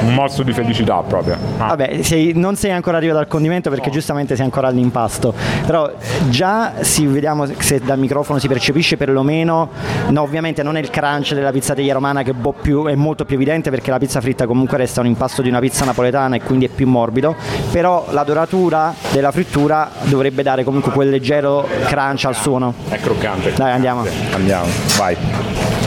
[SPEAKER 2] un morso di felicità proprio.
[SPEAKER 1] Ah. Vabbè, sei, non sei ancora arrivato al condimento perché giustamente sei ancora all'impasto, però già si, vediamo se dal microfono si percepisce perlomeno, no, ovviamente non è il crunch della pizzateria romana che più, è molto più evidente perché la pizza fritta comunque resta un impasto di una pizza napoletana e quindi è più morbido, però la doratura della frittura dovrebbe dare comunque quel leggero crunch al suono.
[SPEAKER 2] È croccante.
[SPEAKER 1] Dai, andiamo.
[SPEAKER 2] Andiamo, vai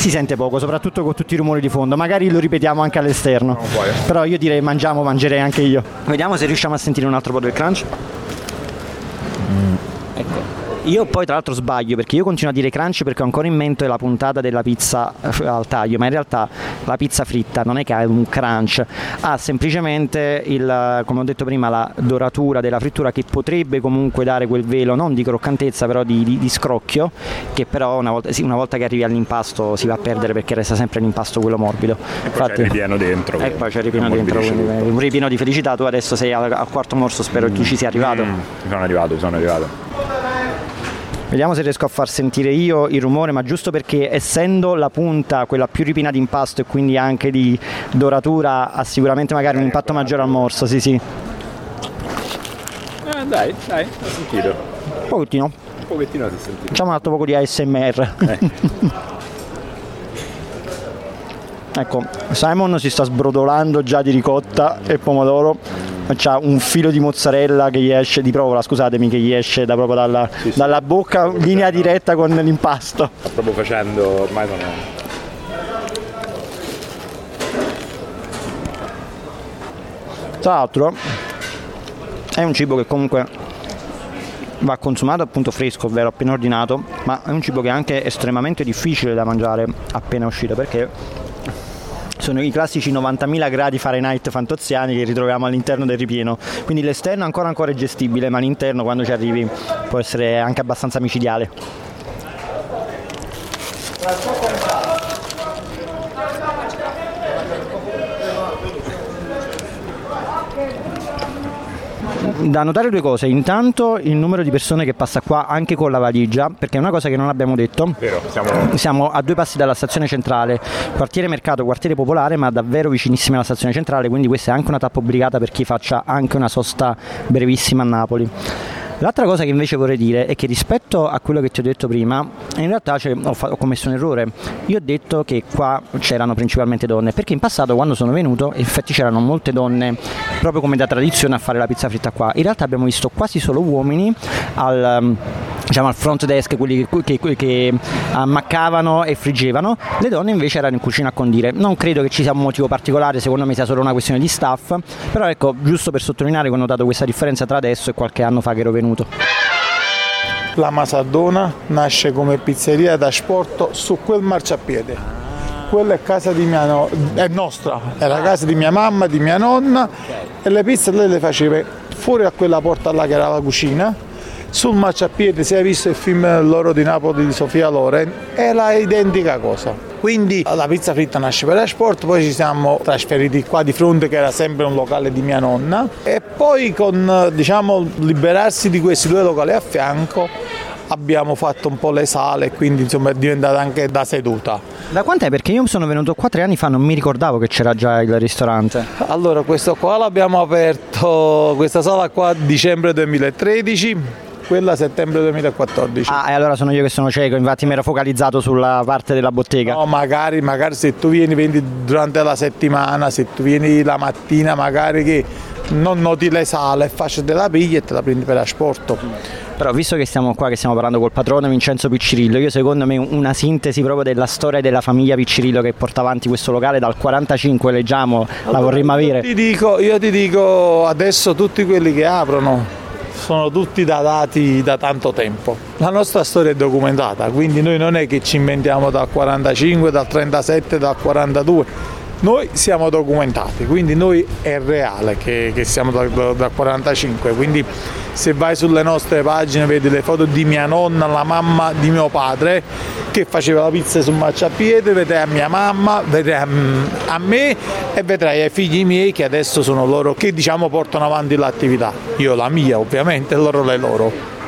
[SPEAKER 1] si sente poco, soprattutto con tutti i rumori di fondo. Magari lo ripetiamo anche all'esterno. Però io direi mangiamo, mangerei anche io. Vediamo se riusciamo a sentire un altro po' del crunch. Mm. Ecco. Io poi tra l'altro sbaglio perché io continuo a dire crunch perché ho ancora in mente la puntata della pizza eh, al taglio, ma in realtà la pizza fritta non è che ha un crunch, ha semplicemente il, come ho detto prima, la doratura della frittura che potrebbe comunque dare quel velo non di croccantezza però di, di, di scrocchio che però una volta, sì, una volta, che arrivi all'impasto si va a perdere perché resta sempre l'impasto quello morbido.
[SPEAKER 2] E poi Infatti, c'è ripieno dentro.
[SPEAKER 1] E poi c'è ripieno dentro, quindi, un ripieno di felicità, tu adesso sei al, al quarto morso, spero mm. che tu ci sia arrivato. Mm,
[SPEAKER 2] sono arrivato, sono arrivato.
[SPEAKER 1] Vediamo se riesco a far sentire io il rumore, ma giusto perché essendo la punta quella più ripina di impasto e quindi anche di doratura ha sicuramente magari un impatto maggiore al morso, sì sì.
[SPEAKER 2] Eh, dai, dai, ho sentito.
[SPEAKER 1] Un pochettino.
[SPEAKER 2] Un pochettino si sentito.
[SPEAKER 1] Facciamo un altro po' di ASMR. Eh. ecco, Simon si sta sbrodolando già di ricotta e pomodoro c'ha un filo di mozzarella che gli esce di provola, scusatemi, che gli esce da proprio dalla, sì, sì. dalla bocca, linea diretta con l'impasto.
[SPEAKER 2] Sto proprio facendo, ormai non è...
[SPEAKER 1] Tra l'altro è un cibo che comunque va consumato appunto fresco, ovvero appena ordinato, ma è un cibo che è anche estremamente difficile da mangiare appena uscito perché sono i classici 90.000 gradi Fahrenheit fantoziani che ritroviamo all'interno del ripieno. Quindi l'esterno ancora ancora è gestibile, ma l'interno quando ci arrivi può essere anche abbastanza micidiale. Da notare due cose. Intanto il numero di persone che passa qua anche con la valigia, perché è una cosa che non abbiamo detto.
[SPEAKER 2] Vero, siamo...
[SPEAKER 1] siamo a due passi dalla stazione centrale, quartiere mercato, quartiere popolare, ma davvero vicinissimi alla stazione centrale, quindi questa è anche una tappa obbligata per chi faccia anche una sosta brevissima a Napoli. L'altra cosa che invece vorrei dire è che rispetto a quello che ti ho detto prima, in realtà ho, ho, commesso un errore. Io ho detto che qua c'erano principalmente donne, perché in passato quando sono venuto, in effetti c'erano molte donne, proprio come da tradizione, a fare la pizza fritta qua. In realtà abbiamo visto quasi solo uomini al diciamo, al front desk, quelli che, che, che ammaccavano e friggevano, le donne invece erano in cucina a condire. Non credo che ci sia un motivo particolare, secondo me sia solo una questione di staff, però ecco, giusto per sottolineare che ho notato questa differenza tra adesso e qualche anno fa che ero venuto.
[SPEAKER 5] La Masardona nasce come pizzeria da sport su quel marciapiede quella è casa di mia no- è nostra, è la casa di mia mamma, di mia nonna e le pizze lei le faceva fuori a quella porta là che era la cucina sul marciapiede, se hai visto il film L'oro di Napoli di Sofia Loren, è la identica cosa. Quindi la pizza fritta nasce per Esport, poi ci siamo trasferiti qua di fronte che era sempre un locale di mia nonna e poi con diciamo liberarsi di questi due locali a fianco abbiamo fatto un po' le sale e quindi insomma è diventata anche da seduta.
[SPEAKER 1] Da quant'è? Perché io sono venuto qua tre anni fa, non mi ricordavo che c'era già il ristorante.
[SPEAKER 5] Allora, questo qua l'abbiamo aperto, questa sala qua a dicembre 2013 quella settembre 2014.
[SPEAKER 1] Ah, e allora sono io che sono cieco, infatti mi ero focalizzato sulla parte della bottega.
[SPEAKER 5] No, magari, magari se tu vieni vendi durante la settimana, se tu vieni la mattina, magari che non noti le sale, faccio della piglia e te la prendi per asporto.
[SPEAKER 1] Però visto che siamo qua, che stiamo parlando col patrono Vincenzo Piccirillo, io secondo me una sintesi proprio della storia della famiglia Piccirillo che porta avanti questo locale dal 45, leggiamo, allora, la vorremmo avere.
[SPEAKER 5] Io ti, dico, io ti dico adesso tutti quelli che aprono sono tutti datati da tanto tempo. La nostra storia è documentata, quindi noi non è che ci inventiamo dal 45, dal 37, dal 42. Noi siamo documentati, quindi noi è reale che, che siamo dal, dal 45, quindi se vai sulle nostre pagine vedi le foto di mia nonna, la mamma di mio padre che faceva la pizza sul marciapiede, vedrai a mia mamma, vedrai a, me e vedrai ai figli miei che adesso sono loro che diciamo portano avanti l'attività. Io la mia ovviamente loro le loro.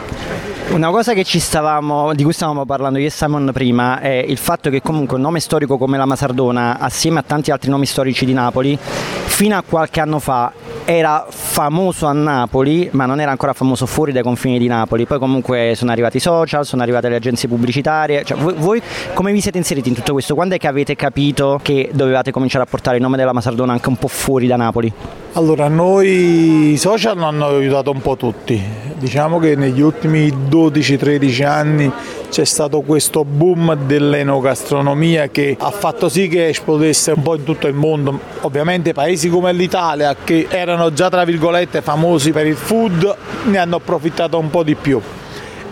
[SPEAKER 1] Una cosa stavamo, di cui stavamo parlando io e Simon prima è il fatto che comunque un nome storico come la Masardona, assieme a tanti altri nomi storici di Napoli, fino a qualche anno fa era famoso a Napoli, ma non era ancora famoso fuori dai confini di Napoli. Poi comunque sono arrivati i social, sono arrivate le agenzie pubblicitarie. Cioè, voi, voi, come vi siete inseriti in tutto questo? Quando è che avete capito che dovevate cominciare a portare il nome della Masardona anche un po' fuori da Napoli?
[SPEAKER 5] Allora, noi i social hanno aiutato un po' tutti. Diciamo che negli ultimi 12-13 anni c'è stato questo boom dell'enogastronomia che ha fatto sì che esplodesse un po' in tutto il mondo. Ovviamente paesi come l'Italia, che erano già tra virgolette famosi per il food, ne hanno approfittato un po' di più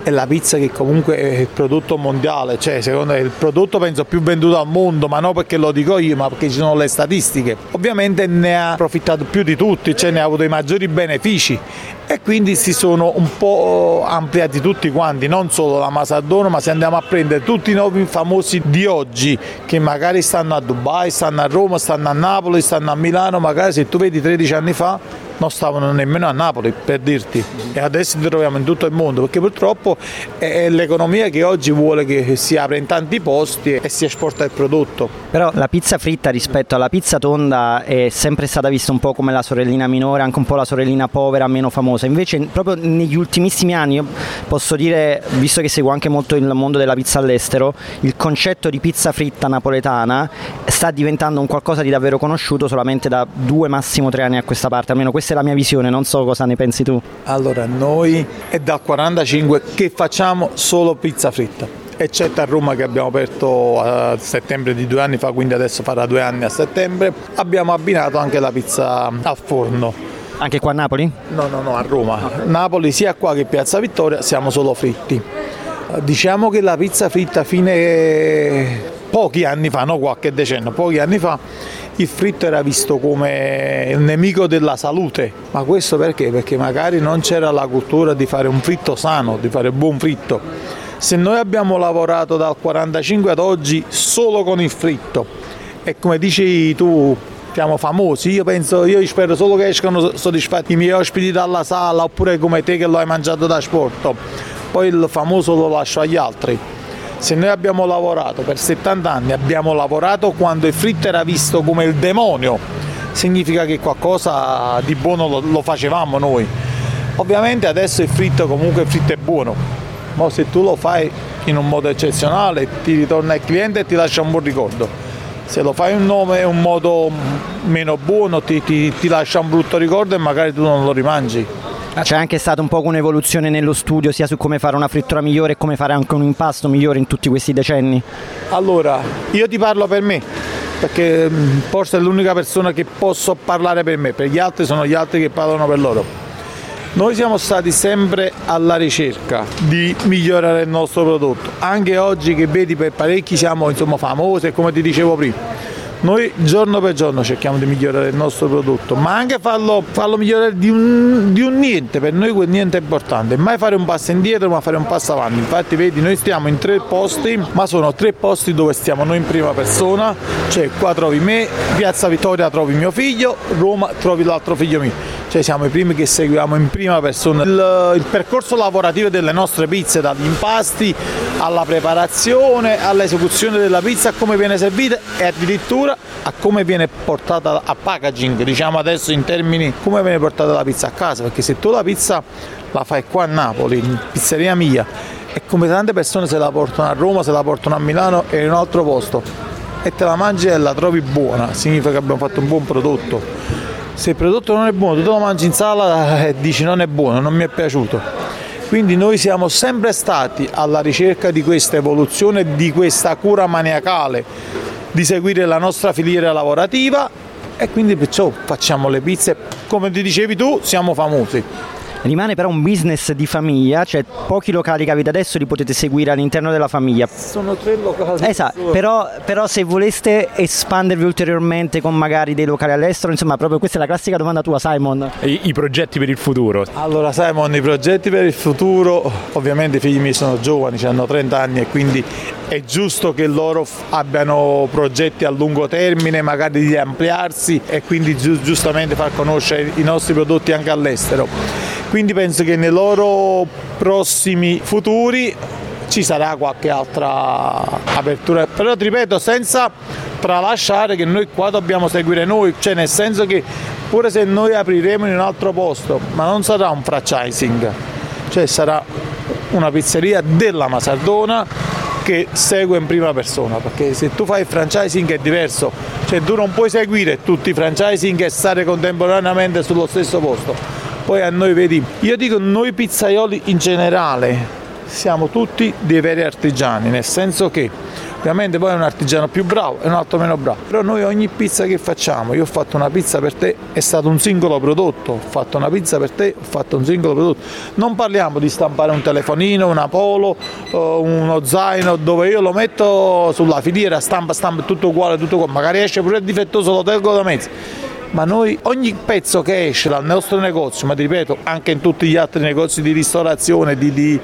[SPEAKER 5] è la pizza che comunque è il prodotto mondiale, cioè secondo me il prodotto penso più venduto al mondo, ma non perché lo dico io, ma perché ci sono le statistiche. Ovviamente ne ha approfittato più di tutti, cioè ne ha avuto i maggiori benefici e quindi si sono un po' ampliati tutti quanti, non solo la Masadona, ma se andiamo a prendere tutti i nuovi famosi di oggi che magari stanno a Dubai, stanno a Roma, stanno a Napoli, stanno a Milano, magari se tu vedi 13 anni fa non stavano nemmeno a Napoli per dirti e adesso li troviamo in tutto il mondo perché purtroppo è l'economia che oggi vuole che si apra in tanti posti e si esporta il prodotto.
[SPEAKER 1] Però la pizza fritta rispetto alla pizza tonda è sempre stata vista un po' come la sorellina minore, anche un po' la sorellina povera, meno famosa. Invece proprio negli ultimissimi anni posso dire, visto che seguo anche molto il mondo della pizza all'estero, il concetto di pizza fritta napoletana sta diventando un qualcosa di davvero conosciuto solamente da due massimo tre anni a questa parte, almeno questa questa è la mia visione, non so cosa ne pensi tu.
[SPEAKER 5] Allora, noi è dal 45 che facciamo solo pizza fritta eccetto a Roma che abbiamo aperto a settembre di due anni fa, quindi adesso farà due anni a settembre, abbiamo abbinato anche la pizza al forno.
[SPEAKER 1] Anche qua a Napoli?
[SPEAKER 5] No, no, no, a Roma. Napoli sia qua che Piazza Vittoria siamo solo fritti. Diciamo che la pizza fritta fine pochi anni fa, no qualche decennio, pochi anni fa il fritto era visto come il nemico della salute, ma questo perché? Perché magari non c'era la cultura di fare un fritto sano, di fare buon fritto. Se noi abbiamo lavorato dal 45 ad oggi solo con il fritto e come dici tu siamo famosi. Io penso, io spero solo che escano soddisfatti i miei ospiti dalla sala oppure come te che lo hai mangiato da sport. Poi il famoso lo lascio agli altri. Se noi abbiamo lavorato per 70 anni, abbiamo lavorato quando il fritto era visto come il demonio, significa che qualcosa di buono lo, lo facevamo noi. Ovviamente adesso il fritto comunque il fritto è buono, ma se tu lo fai in un modo eccezionale ti ritorna il cliente e ti lascia un buon ricordo. Se lo fai in un un modo meno buono ti, ti, ti lascia un brutto ricordo e magari tu non lo rimangi.
[SPEAKER 1] C'è anche stata un po' un'evoluzione nello studio sia su come fare una frittura migliore e come fare anche un impasto migliore in tutti questi decenni?
[SPEAKER 5] Allora, io ti parlo per me, perché mm, forse è l'unica persona che posso parlare per me, per gli altri sono gli altri che parlano per loro. Noi siamo stati sempre alla ricerca di migliorare il nostro prodotto, anche oggi che vedi per parecchi siamo insomma, famosi come ti dicevo prima noi giorno per giorno cerchiamo di migliorare il nostro prodotto, ma anche farlo, farlo migliorare di un, di un, niente, per noi quel niente è importante, mai fare un passo indietro ma fare un passo avanti. Infatti vedi noi stiamo in tre posti, ma sono tre posti dove stiamo noi in prima persona, cioè qua trovi me, Piazza Vittoria trovi mio figlio, Roma trovi l'altro figlio mio cioè siamo i primi che seguiamo in prima persona il, il, percorso lavorativo delle nostre pizze, dagli impasti alla preparazione, all'esecuzione della pizza, a come viene servita e addirittura a come viene portata a packaging, diciamo adesso in termini come viene portata la pizza a casa, perché se tu la pizza la fai qua a Napoli, in pizzeria mia, e come tante persone se la portano a Roma, se la portano a Milano e in un altro posto e te la mangi e la trovi buona, significa che abbiamo fatto un buon prodotto se il prodotto non è buono, tu te lo mangi in sala e dici non è buono, non mi è piaciuto. Quindi noi siamo sempre stati alla ricerca di questa evoluzione, di questa cura maniacale, di seguire la nostra filiera lavorativa e quindi perciò facciamo le pizze, come ti dicevi tu, siamo famosi.
[SPEAKER 1] Rimane però un business di famiglia, cioè pochi locali che avete adesso li potete seguire all'interno della famiglia.
[SPEAKER 5] Sono tre locali.
[SPEAKER 1] Esatto, però, però, se voleste espandervi ulteriormente con magari dei locali all'estero, insomma, proprio questa è la classica domanda tua, Simon.
[SPEAKER 2] I, i progetti per il futuro?
[SPEAKER 5] Allora, Simon, i progetti per il futuro, ovviamente i figli miei sono giovani, hanno 30 anni e quindi è giusto che loro abbiano progetti a lungo termine, magari di ampliarsi e quindi giustamente far conoscere i nostri prodotti anche all'estero. Quindi penso che nei loro prossimi futuri ci sarà qualche altra apertura, però ti ripeto senza tralasciare che noi qua dobbiamo seguire noi, cioè nel senso che pure se noi apriremo in un altro posto, ma non sarà un franchising, cioè sarà una pizzeria della Masardona che segue in prima persona, perché se tu fai il franchising è diverso, cioè tu non puoi seguire tutti i franchising e stare contemporaneamente sullo stesso posto. Poi a noi vedi, io dico noi pizzaioli in generale siamo tutti dei veri artigiani, nel senso che ovviamente poi è un artigiano più bravo e un altro meno bravo, però noi ogni pizza che facciamo, io ho fatto una pizza per te, è stato un singolo prodotto, ho fatto una pizza per te, ho fatto un singolo prodotto, non parliamo di stampare un telefonino, una polo, uno zaino dove io lo metto sulla filiera, stampa, stampa, tutto uguale, tutto uguale, magari esce pure difettoso, lo tengo da mezzo. Ma noi ogni pezzo che esce dal nostro negozio, ma ti ripeto anche in tutti gli altri negozi di ristorazione, di, di,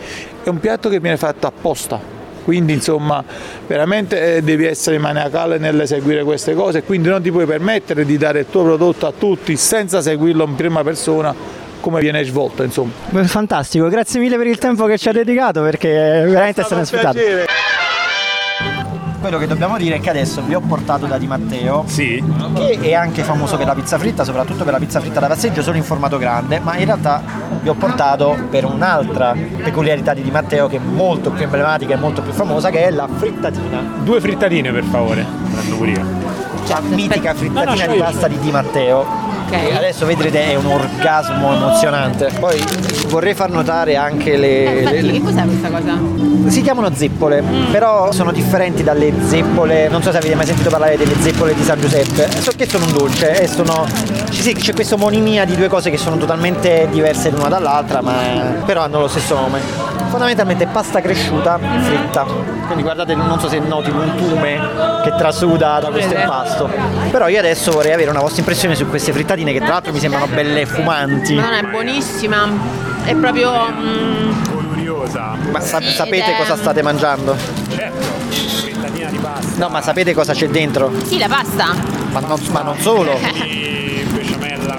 [SPEAKER 5] è un piatto che viene fatto apposta. Quindi insomma veramente eh, devi essere maniacale nell'eseguire queste cose, quindi non ti puoi permettere di dare il tuo prodotto a tutti senza seguirlo in prima persona come viene svolto insomma.
[SPEAKER 1] Fantastico, grazie mille per il tempo che ci ha dedicato perché veramente è stato aspettato quello che dobbiamo dire è che adesso vi ho portato da Di Matteo,
[SPEAKER 2] sì.
[SPEAKER 1] che è anche famoso per la pizza fritta, soprattutto per la pizza fritta da passeggio, solo in formato grande, ma in realtà vi ho portato per un'altra peculiarità di Di Matteo che è molto più emblematica e molto più famosa, che è la frittatina.
[SPEAKER 2] Due frittatine per favore, prendo pure io.
[SPEAKER 1] La mitica frittatina no, no, di pasta di Di Matteo Okay. Adesso vedrete è un orgasmo emozionante. Poi vorrei far notare anche le.
[SPEAKER 8] Eh, infatti,
[SPEAKER 1] le...
[SPEAKER 8] che cos'è questa cosa?
[SPEAKER 1] Si chiamano zeppole, mm. però sono differenti dalle zeppole. Non so se avete mai sentito parlare delle zeppole di San Giuseppe. So che sono un dolce e sono. Sì, c'è questa omonimia di due cose che sono totalmente diverse l'una dall'altra, ma però hanno lo stesso nome. Fondamentalmente pasta cresciuta fritta. Quindi guardate, non so se noti l'untume che trasuda da questo impasto. Però io adesso vorrei avere una vostra impressione su queste frittate patatine che tra l'altro mi sembrano belle fumanti.
[SPEAKER 8] Non è buonissima, è proprio... Mm,
[SPEAKER 1] ma sa- sapete è... cosa state mangiando?
[SPEAKER 2] Certo, frittatina di pasta.
[SPEAKER 1] No, ma sapete cosa c'è dentro?
[SPEAKER 8] Sì, la pasta.
[SPEAKER 1] Ma non, ma non solo,
[SPEAKER 2] E besciamella.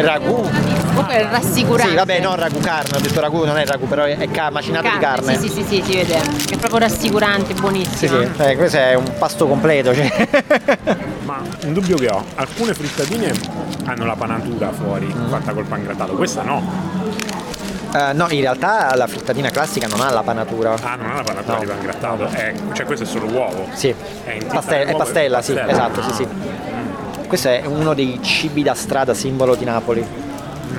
[SPEAKER 1] ragù.
[SPEAKER 8] Comunque è rassicurante.
[SPEAKER 1] Sì, vabbè, non ragù carne, ho detto ragù, non è ragù, però è, è ca- macinato di carne.
[SPEAKER 8] Sì, sì, sì, sì, si vede. È proprio rassicurante,
[SPEAKER 1] Sì,
[SPEAKER 8] buonissimo.
[SPEAKER 1] sì, eh, questo è un pasto completo. Cioè.
[SPEAKER 2] Ma un dubbio che ho, alcune frittatine hanno la panatura fuori,
[SPEAKER 1] Mm.
[SPEAKER 2] fatta col pangrattato, questa no.
[SPEAKER 1] Eh, no, in realtà la frittatina classica non ha la panatura.
[SPEAKER 2] Ah, non ha la panatura
[SPEAKER 1] No.
[SPEAKER 2] di pangrattato, eh, cioè questo è solo uovo.
[SPEAKER 1] Sì,
[SPEAKER 2] È
[SPEAKER 1] Paste- è pastella, sì,
[SPEAKER 2] pastella.
[SPEAKER 1] esatto, sì, sì. Questo è uno dei cibi da strada simbolo di Napoli.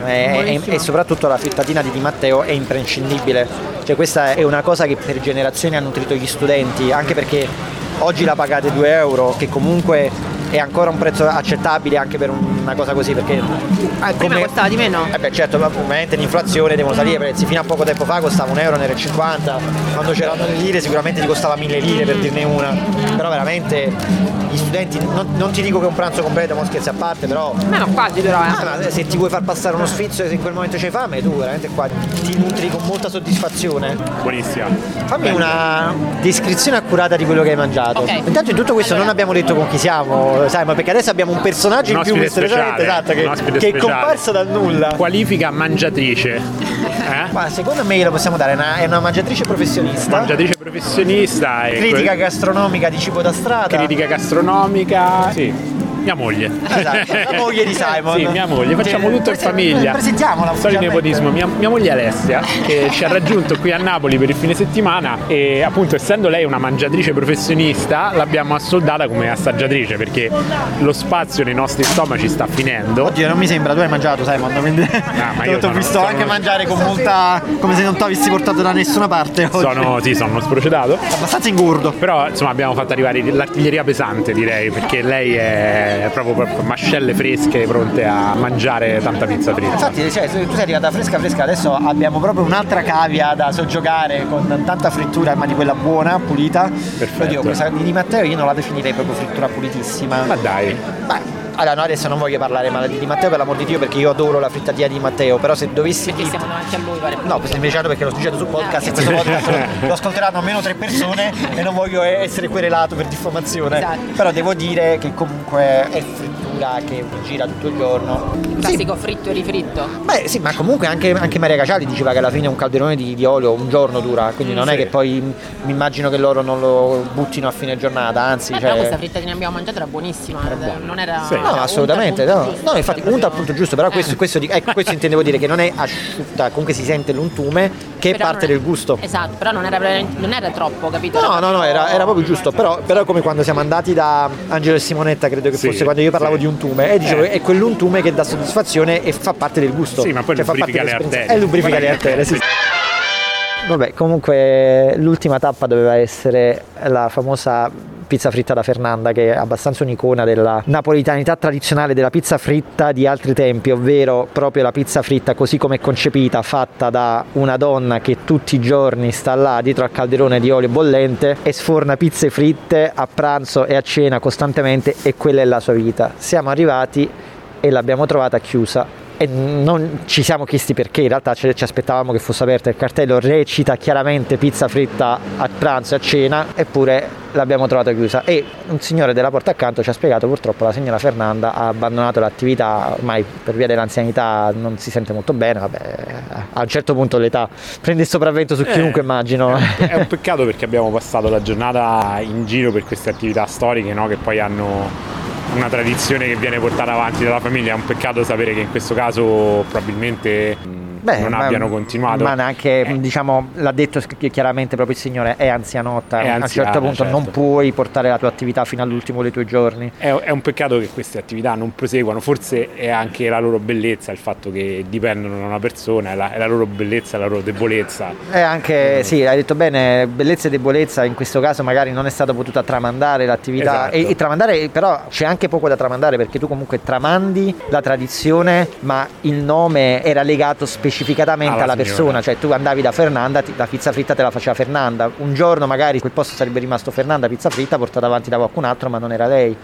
[SPEAKER 1] E, e- e soprattutto la frittatina di Di Matteo è imprescindibile. Cioè questa è una cosa che per generazioni ha nutrito gli studenti, anche perché oggi la pagate 2 euro, che comunque è ancora un prezzo accettabile anche per una cosa così, perché ah,
[SPEAKER 8] Prima costava di meno.
[SPEAKER 1] Eh beh certo, ovviamente l'inflazione devono salire i prezzi, fino a poco tempo fa costava 1 euro, 1,50 euro, quando c'erano le lire sicuramente ti costava 1000 lire per dirne una, però veramente gli studenti, non, non ti dico che è un pranzo completo, ma scherzi a parte, però
[SPEAKER 8] Ma no, quasi però, eh.
[SPEAKER 1] ah, ma se ti vuoi far passare uno sfizio e in quel momento c'hai fame, tu veramente qua ti nutri con molta soddisfazione.
[SPEAKER 2] Buonissima.
[SPEAKER 1] Fammi una descrizione accurata di quello che hai mangiato.
[SPEAKER 8] Ok.
[SPEAKER 1] Intanto in tutto questo non abbiamo detto con chi siamo, sai, ma perché adesso abbiamo un personaggio
[SPEAKER 2] Un
[SPEAKER 1] in più misteriosamente, esatto, che, che è comparso dal nulla.
[SPEAKER 2] Qualifica mangiatrice. Eh?
[SPEAKER 1] Ma secondo me glielo possiamo dare, è una, è una mangiatrice professionista,
[SPEAKER 2] Mangiatrice professionista e
[SPEAKER 1] critica
[SPEAKER 2] que-
[SPEAKER 1] gastronomica di cibo da strada.
[SPEAKER 2] critica gastronomica. Sì. Mia moglie.
[SPEAKER 1] Esatto, la moglie di Simon.
[SPEAKER 2] Sì, mia moglie, facciamo
[SPEAKER 1] Che-
[SPEAKER 2] tutto in famiglia.
[SPEAKER 1] Presentiamola.
[SPEAKER 2] Storia di
[SPEAKER 1] ufficialmente.
[SPEAKER 2] nepotismo, mia, mia moglie Alessia che ci ha raggiunto qui a Napoli per il fine settimana e appunto essendo lei una mangiatrice professionista l'abbiamo assoldata come assaggiatrice perché lo spazio nei nostri stomaci sta finendo.
[SPEAKER 1] Oddio, non mi sembra, tu hai mangiato Simon, quindi
[SPEAKER 2] Ah, ma io
[SPEAKER 1] ti ho visto
[SPEAKER 2] sono-
[SPEAKER 1] anche mangiare con molta. come se non ti avessi portato da nessuna parte oggi.
[SPEAKER 2] Sono, sì, sono uno sprocedato.
[SPEAKER 1] abbastanza ingordo.
[SPEAKER 2] Però insomma abbiamo fatto arrivare l'artiglieria pesante direi perché lei è proprio, proprio mascelle fresche pronte a mangiare tanta pizza fritta.
[SPEAKER 1] Infatti, cioè, tu sei arrivata fresca fresca, adesso abbiamo proprio un'altra cavia da soggiogare con tanta frittura, ma di quella buona, pulita.
[SPEAKER 2] Perfetto.
[SPEAKER 1] Oddio, questa di Di Matteo io non la definirei proprio frittura pulitissima.
[SPEAKER 2] Ma dai,
[SPEAKER 1] Beh, allora no, adesso non voglio parlare male di Matteo per l'amor di Dio perché io adoro la frittatina di Matteo, però se dovessi...
[SPEAKER 8] Perché siamo davanti a lui, pare.
[SPEAKER 1] No, semplicemente perché l'ho studiato sul podcast e questo podcast lo, lo ascolteranno almeno tre persone e non voglio essere querelato per diffamazione.
[SPEAKER 8] Esatto.
[SPEAKER 1] Però devo dire che comunque è frittura che gira tutto il giorno. Sì,
[SPEAKER 8] Classico fritto e rifritto.
[SPEAKER 1] Beh sì, ma comunque anche, anche Maria Caciali diceva che alla fine un calderone di, di olio un giorno dura, quindi non è
[SPEAKER 2] Sì.
[SPEAKER 1] che poi mi immagino che loro non lo buttino a fine giornata, anzi...
[SPEAKER 8] Eh,
[SPEAKER 1] cioè-
[SPEAKER 8] però questa frittatina che abbiamo mangiato era buonissima. Non era.
[SPEAKER 2] Sì.
[SPEAKER 8] era
[SPEAKER 1] No, assolutamente, no.
[SPEAKER 8] giusto,
[SPEAKER 1] No, infatti punta al punto giusto, però questo,
[SPEAKER 8] Eh.
[SPEAKER 1] questo, di- ecco, questo intendevo dire che non è asciutta, comunque si sente l'untume che è
[SPEAKER 8] Però
[SPEAKER 1] parte
[SPEAKER 8] non è-
[SPEAKER 1] del gusto.
[SPEAKER 8] Esatto, però non era, non era troppo, capito?
[SPEAKER 1] No,
[SPEAKER 8] Era
[SPEAKER 1] no, no, era, era proprio giusto, però, però come quando siamo andati da Angelo e Simonetta, credo che
[SPEAKER 2] Sì,
[SPEAKER 1] fosse quando io parlavo
[SPEAKER 2] sì.
[SPEAKER 1] di untume, e dicevo
[SPEAKER 2] Eh.
[SPEAKER 1] è quell'untume che dà soddisfazione e fa parte del gusto.
[SPEAKER 2] Sì, ma poi
[SPEAKER 1] Cioè, fa
[SPEAKER 2] lubrifica
[SPEAKER 1] parte
[SPEAKER 2] le arterie.
[SPEAKER 1] E lubrifica le arterie, sì. Vabbè, comunque l'ultima tappa doveva essere la famosa pizza fritta da Fernanda, che è abbastanza un'icona della napolitanità tradizionale della pizza fritta di altri tempi, ovvero proprio la pizza fritta così come è concepita, fatta da una donna che tutti i giorni sta là dietro al calderone di olio bollente e sforna pizze fritte a pranzo e a cena costantemente e quella è la sua vita. Siamo arrivati e l'abbiamo trovata chiusa e non ci siamo chiesti perché, in realtà ci, ci aspettavamo che fosse aperto il cartello, recita chiaramente pizza fritta a pranzo e a cena, eppure l'abbiamo trovata chiusa e un signore della porta accanto ci ha spiegato purtroppo la signora Fernanda ha abbandonato l'attività, ormai per via dell'anzianità non si sente molto bene, vabbè, a un certo punto l'età prende il sopravvento su chiunque immagino.
[SPEAKER 2] È un peccato perché abbiamo passato la giornata in giro per queste attività storiche no? che poi hanno una tradizione che viene portata avanti dalla famiglia. È un peccato sapere che in questo caso probabilmente mh, non
[SPEAKER 1] ma-
[SPEAKER 2] abbiano continuato.
[SPEAKER 1] Ma neanche,
[SPEAKER 2] Eh.
[SPEAKER 1] diciamo, l'ha detto chi- chiaramente proprio il signore, è anzianotta.
[SPEAKER 2] È
[SPEAKER 1] a un
[SPEAKER 2] anziana,
[SPEAKER 1] certo punto
[SPEAKER 2] certo.
[SPEAKER 1] non puoi portare la tua attività fino all'ultimo dei tuoi giorni.
[SPEAKER 2] È, è un peccato che queste attività non proseguano, forse è anche la loro bellezza, il fatto che dipendono da una persona, è la, è la loro bellezza, è la loro debolezza.
[SPEAKER 1] E anche, sì, hai detto bene, bellezza e debolezza, in questo caso magari non è stata potuta tramandare l'attività.
[SPEAKER 2] Esatto.
[SPEAKER 1] E, e tramandare, però c'è anche poco da tramandare perché tu comunque tramandi la tradizione, ma il nome era legato specificatamente alla,
[SPEAKER 2] Alla
[SPEAKER 1] persona, cioè tu andavi da Fernanda, ti- la pizza fritta te la faceva Fernanda, un giorno magari quel posto sarebbe rimasto Fernanda pizza fritta portata avanti da qualcun altro ma non era lei.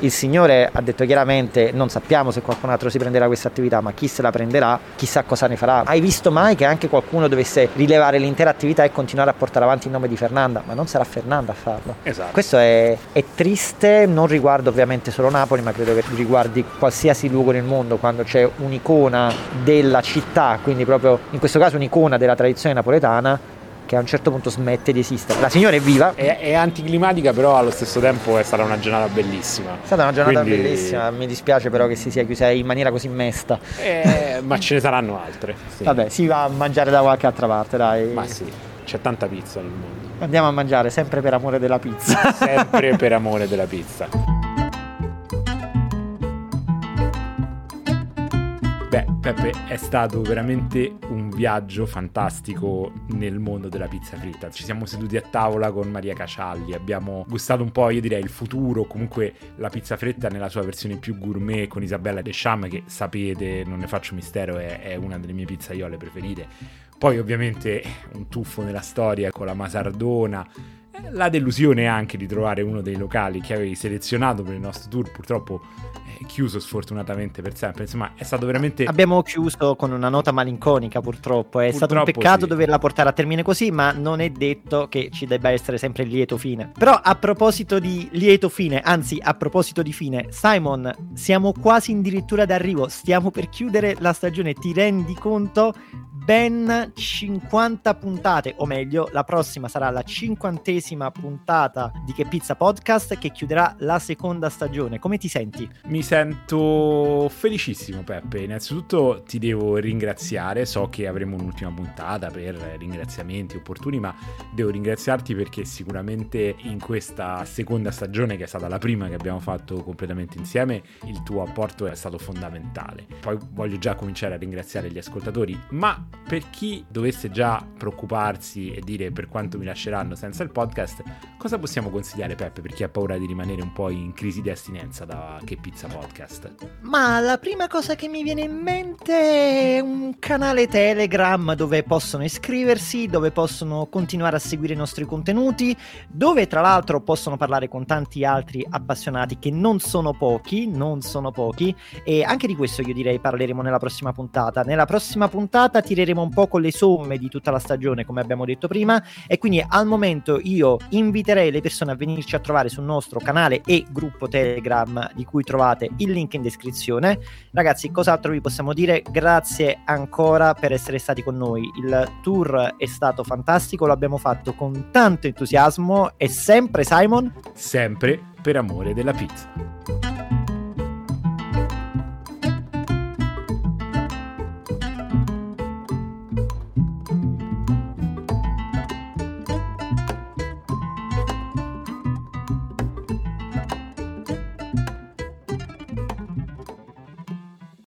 [SPEAKER 1] Il signore ha detto chiaramente non sappiamo se qualcun altro si prenderà questa attività, ma chi se la prenderà chissà cosa ne farà. Hai visto mai che anche qualcuno dovesse rilevare l'intera attività e continuare a portare avanti il nome di Fernanda? Ma non sarà Fernanda a farlo.
[SPEAKER 2] Esatto.
[SPEAKER 1] Questo è, è triste, non riguarda ovviamente solo Napoli, ma credo che riguardi qualsiasi luogo nel mondo quando c'è un'icona della città, quindi proprio in questo caso un'icona della tradizione napoletana che a un certo punto smette di esistere. La signora è viva, è
[SPEAKER 2] È, è anticlimatica, però allo stesso tempo è stata una giornata bellissima.
[SPEAKER 1] stata una giornata
[SPEAKER 2] Quindi-
[SPEAKER 1] bellissima, mi dispiace però che si sia chiusa in maniera così mesta.
[SPEAKER 2] Eh, ma ce ne saranno altre. sì.
[SPEAKER 1] Vabbè, si va a mangiare da qualche altra parte, dai.
[SPEAKER 2] Ma sì, c'è tanta pizza nel mondo.
[SPEAKER 1] Andiamo a mangiare sempre per amore della pizza.
[SPEAKER 2] Sempre per amore della pizza. Beh, Peppe, è stato veramente un viaggio fantastico nel mondo della pizza fritta. Ci siamo seduti a tavola con Maria Cacialli, abbiamo gustato un po', io direi, il futuro, comunque la pizza fritta nella sua versione più gourmet con Isabella Descham, che sapete, non ne faccio mistero, è, è una delle mie pizzaiole preferite. Poi ovviamente un tuffo nella storia con la Masardona, la delusione anche di trovare uno dei locali che avevi selezionato per il nostro tour, purtroppo è chiuso sfortunatamente per sempre. Insomma, è stato veramente
[SPEAKER 1] Abbiamo chiuso con una nota malinconica purtroppo, è stato un
[SPEAKER 2] Purtroppo
[SPEAKER 1] peccato
[SPEAKER 2] sì.
[SPEAKER 1] doverla portare a termine così, ma non è detto che ci debba essere sempre il lieto fine. Però a proposito di lieto fine, anzi a proposito di fine, Simon, siamo quasi addirittura d'arrivo, stiamo per chiudere la stagione, ti rendi conto? Ben 50 puntate, o meglio, la prossima sarà la cinquantesima puntata di Che Pizza Podcast che chiuderà la seconda stagione. Come ti senti?
[SPEAKER 2] Mi sento felicissimo, Peppe. Innanzitutto ti devo ringraziare. So che avremo un'ultima puntata per ringraziamenti opportuni, ma devo ringraziarti perché sicuramente in questa seconda stagione, che è stata la prima che abbiamo fatto completamente insieme, il tuo apporto è stato fondamentale. Poi voglio già cominciare a ringraziare gli ascoltatori, ma per chi dovesse già preoccuparsi e dire per quanto mi lasceranno senza il podcast, cosa possiamo consigliare, Peppe, per chi ha paura di rimanere un po' in crisi di astinenza da Che Pizza Podcast?
[SPEAKER 1] Ma la prima cosa che mi viene in mente è un canale Telegram dove possono iscriversi, dove possono continuare a seguire i nostri contenuti, dove tra l'altro possono parlare con tanti altri appassionati che non sono pochi, non sono pochi e anche di questo io direi parleremo nella prossima puntata. Nella prossima puntata tireremo un po' con le somme di tutta la stagione come abbiamo detto prima e quindi al momento inviterei le persone a venirci a trovare sul nostro canale e gruppo Telegram di cui trovate il link in descrizione. Ragazzi, cos'altro vi possiamo dire? Grazie ancora per essere stati con noi. Il tour è stato fantastico, lo abbiamo fatto con tanto entusiasmo e sempre Simon
[SPEAKER 2] Sempre per amore della pizza.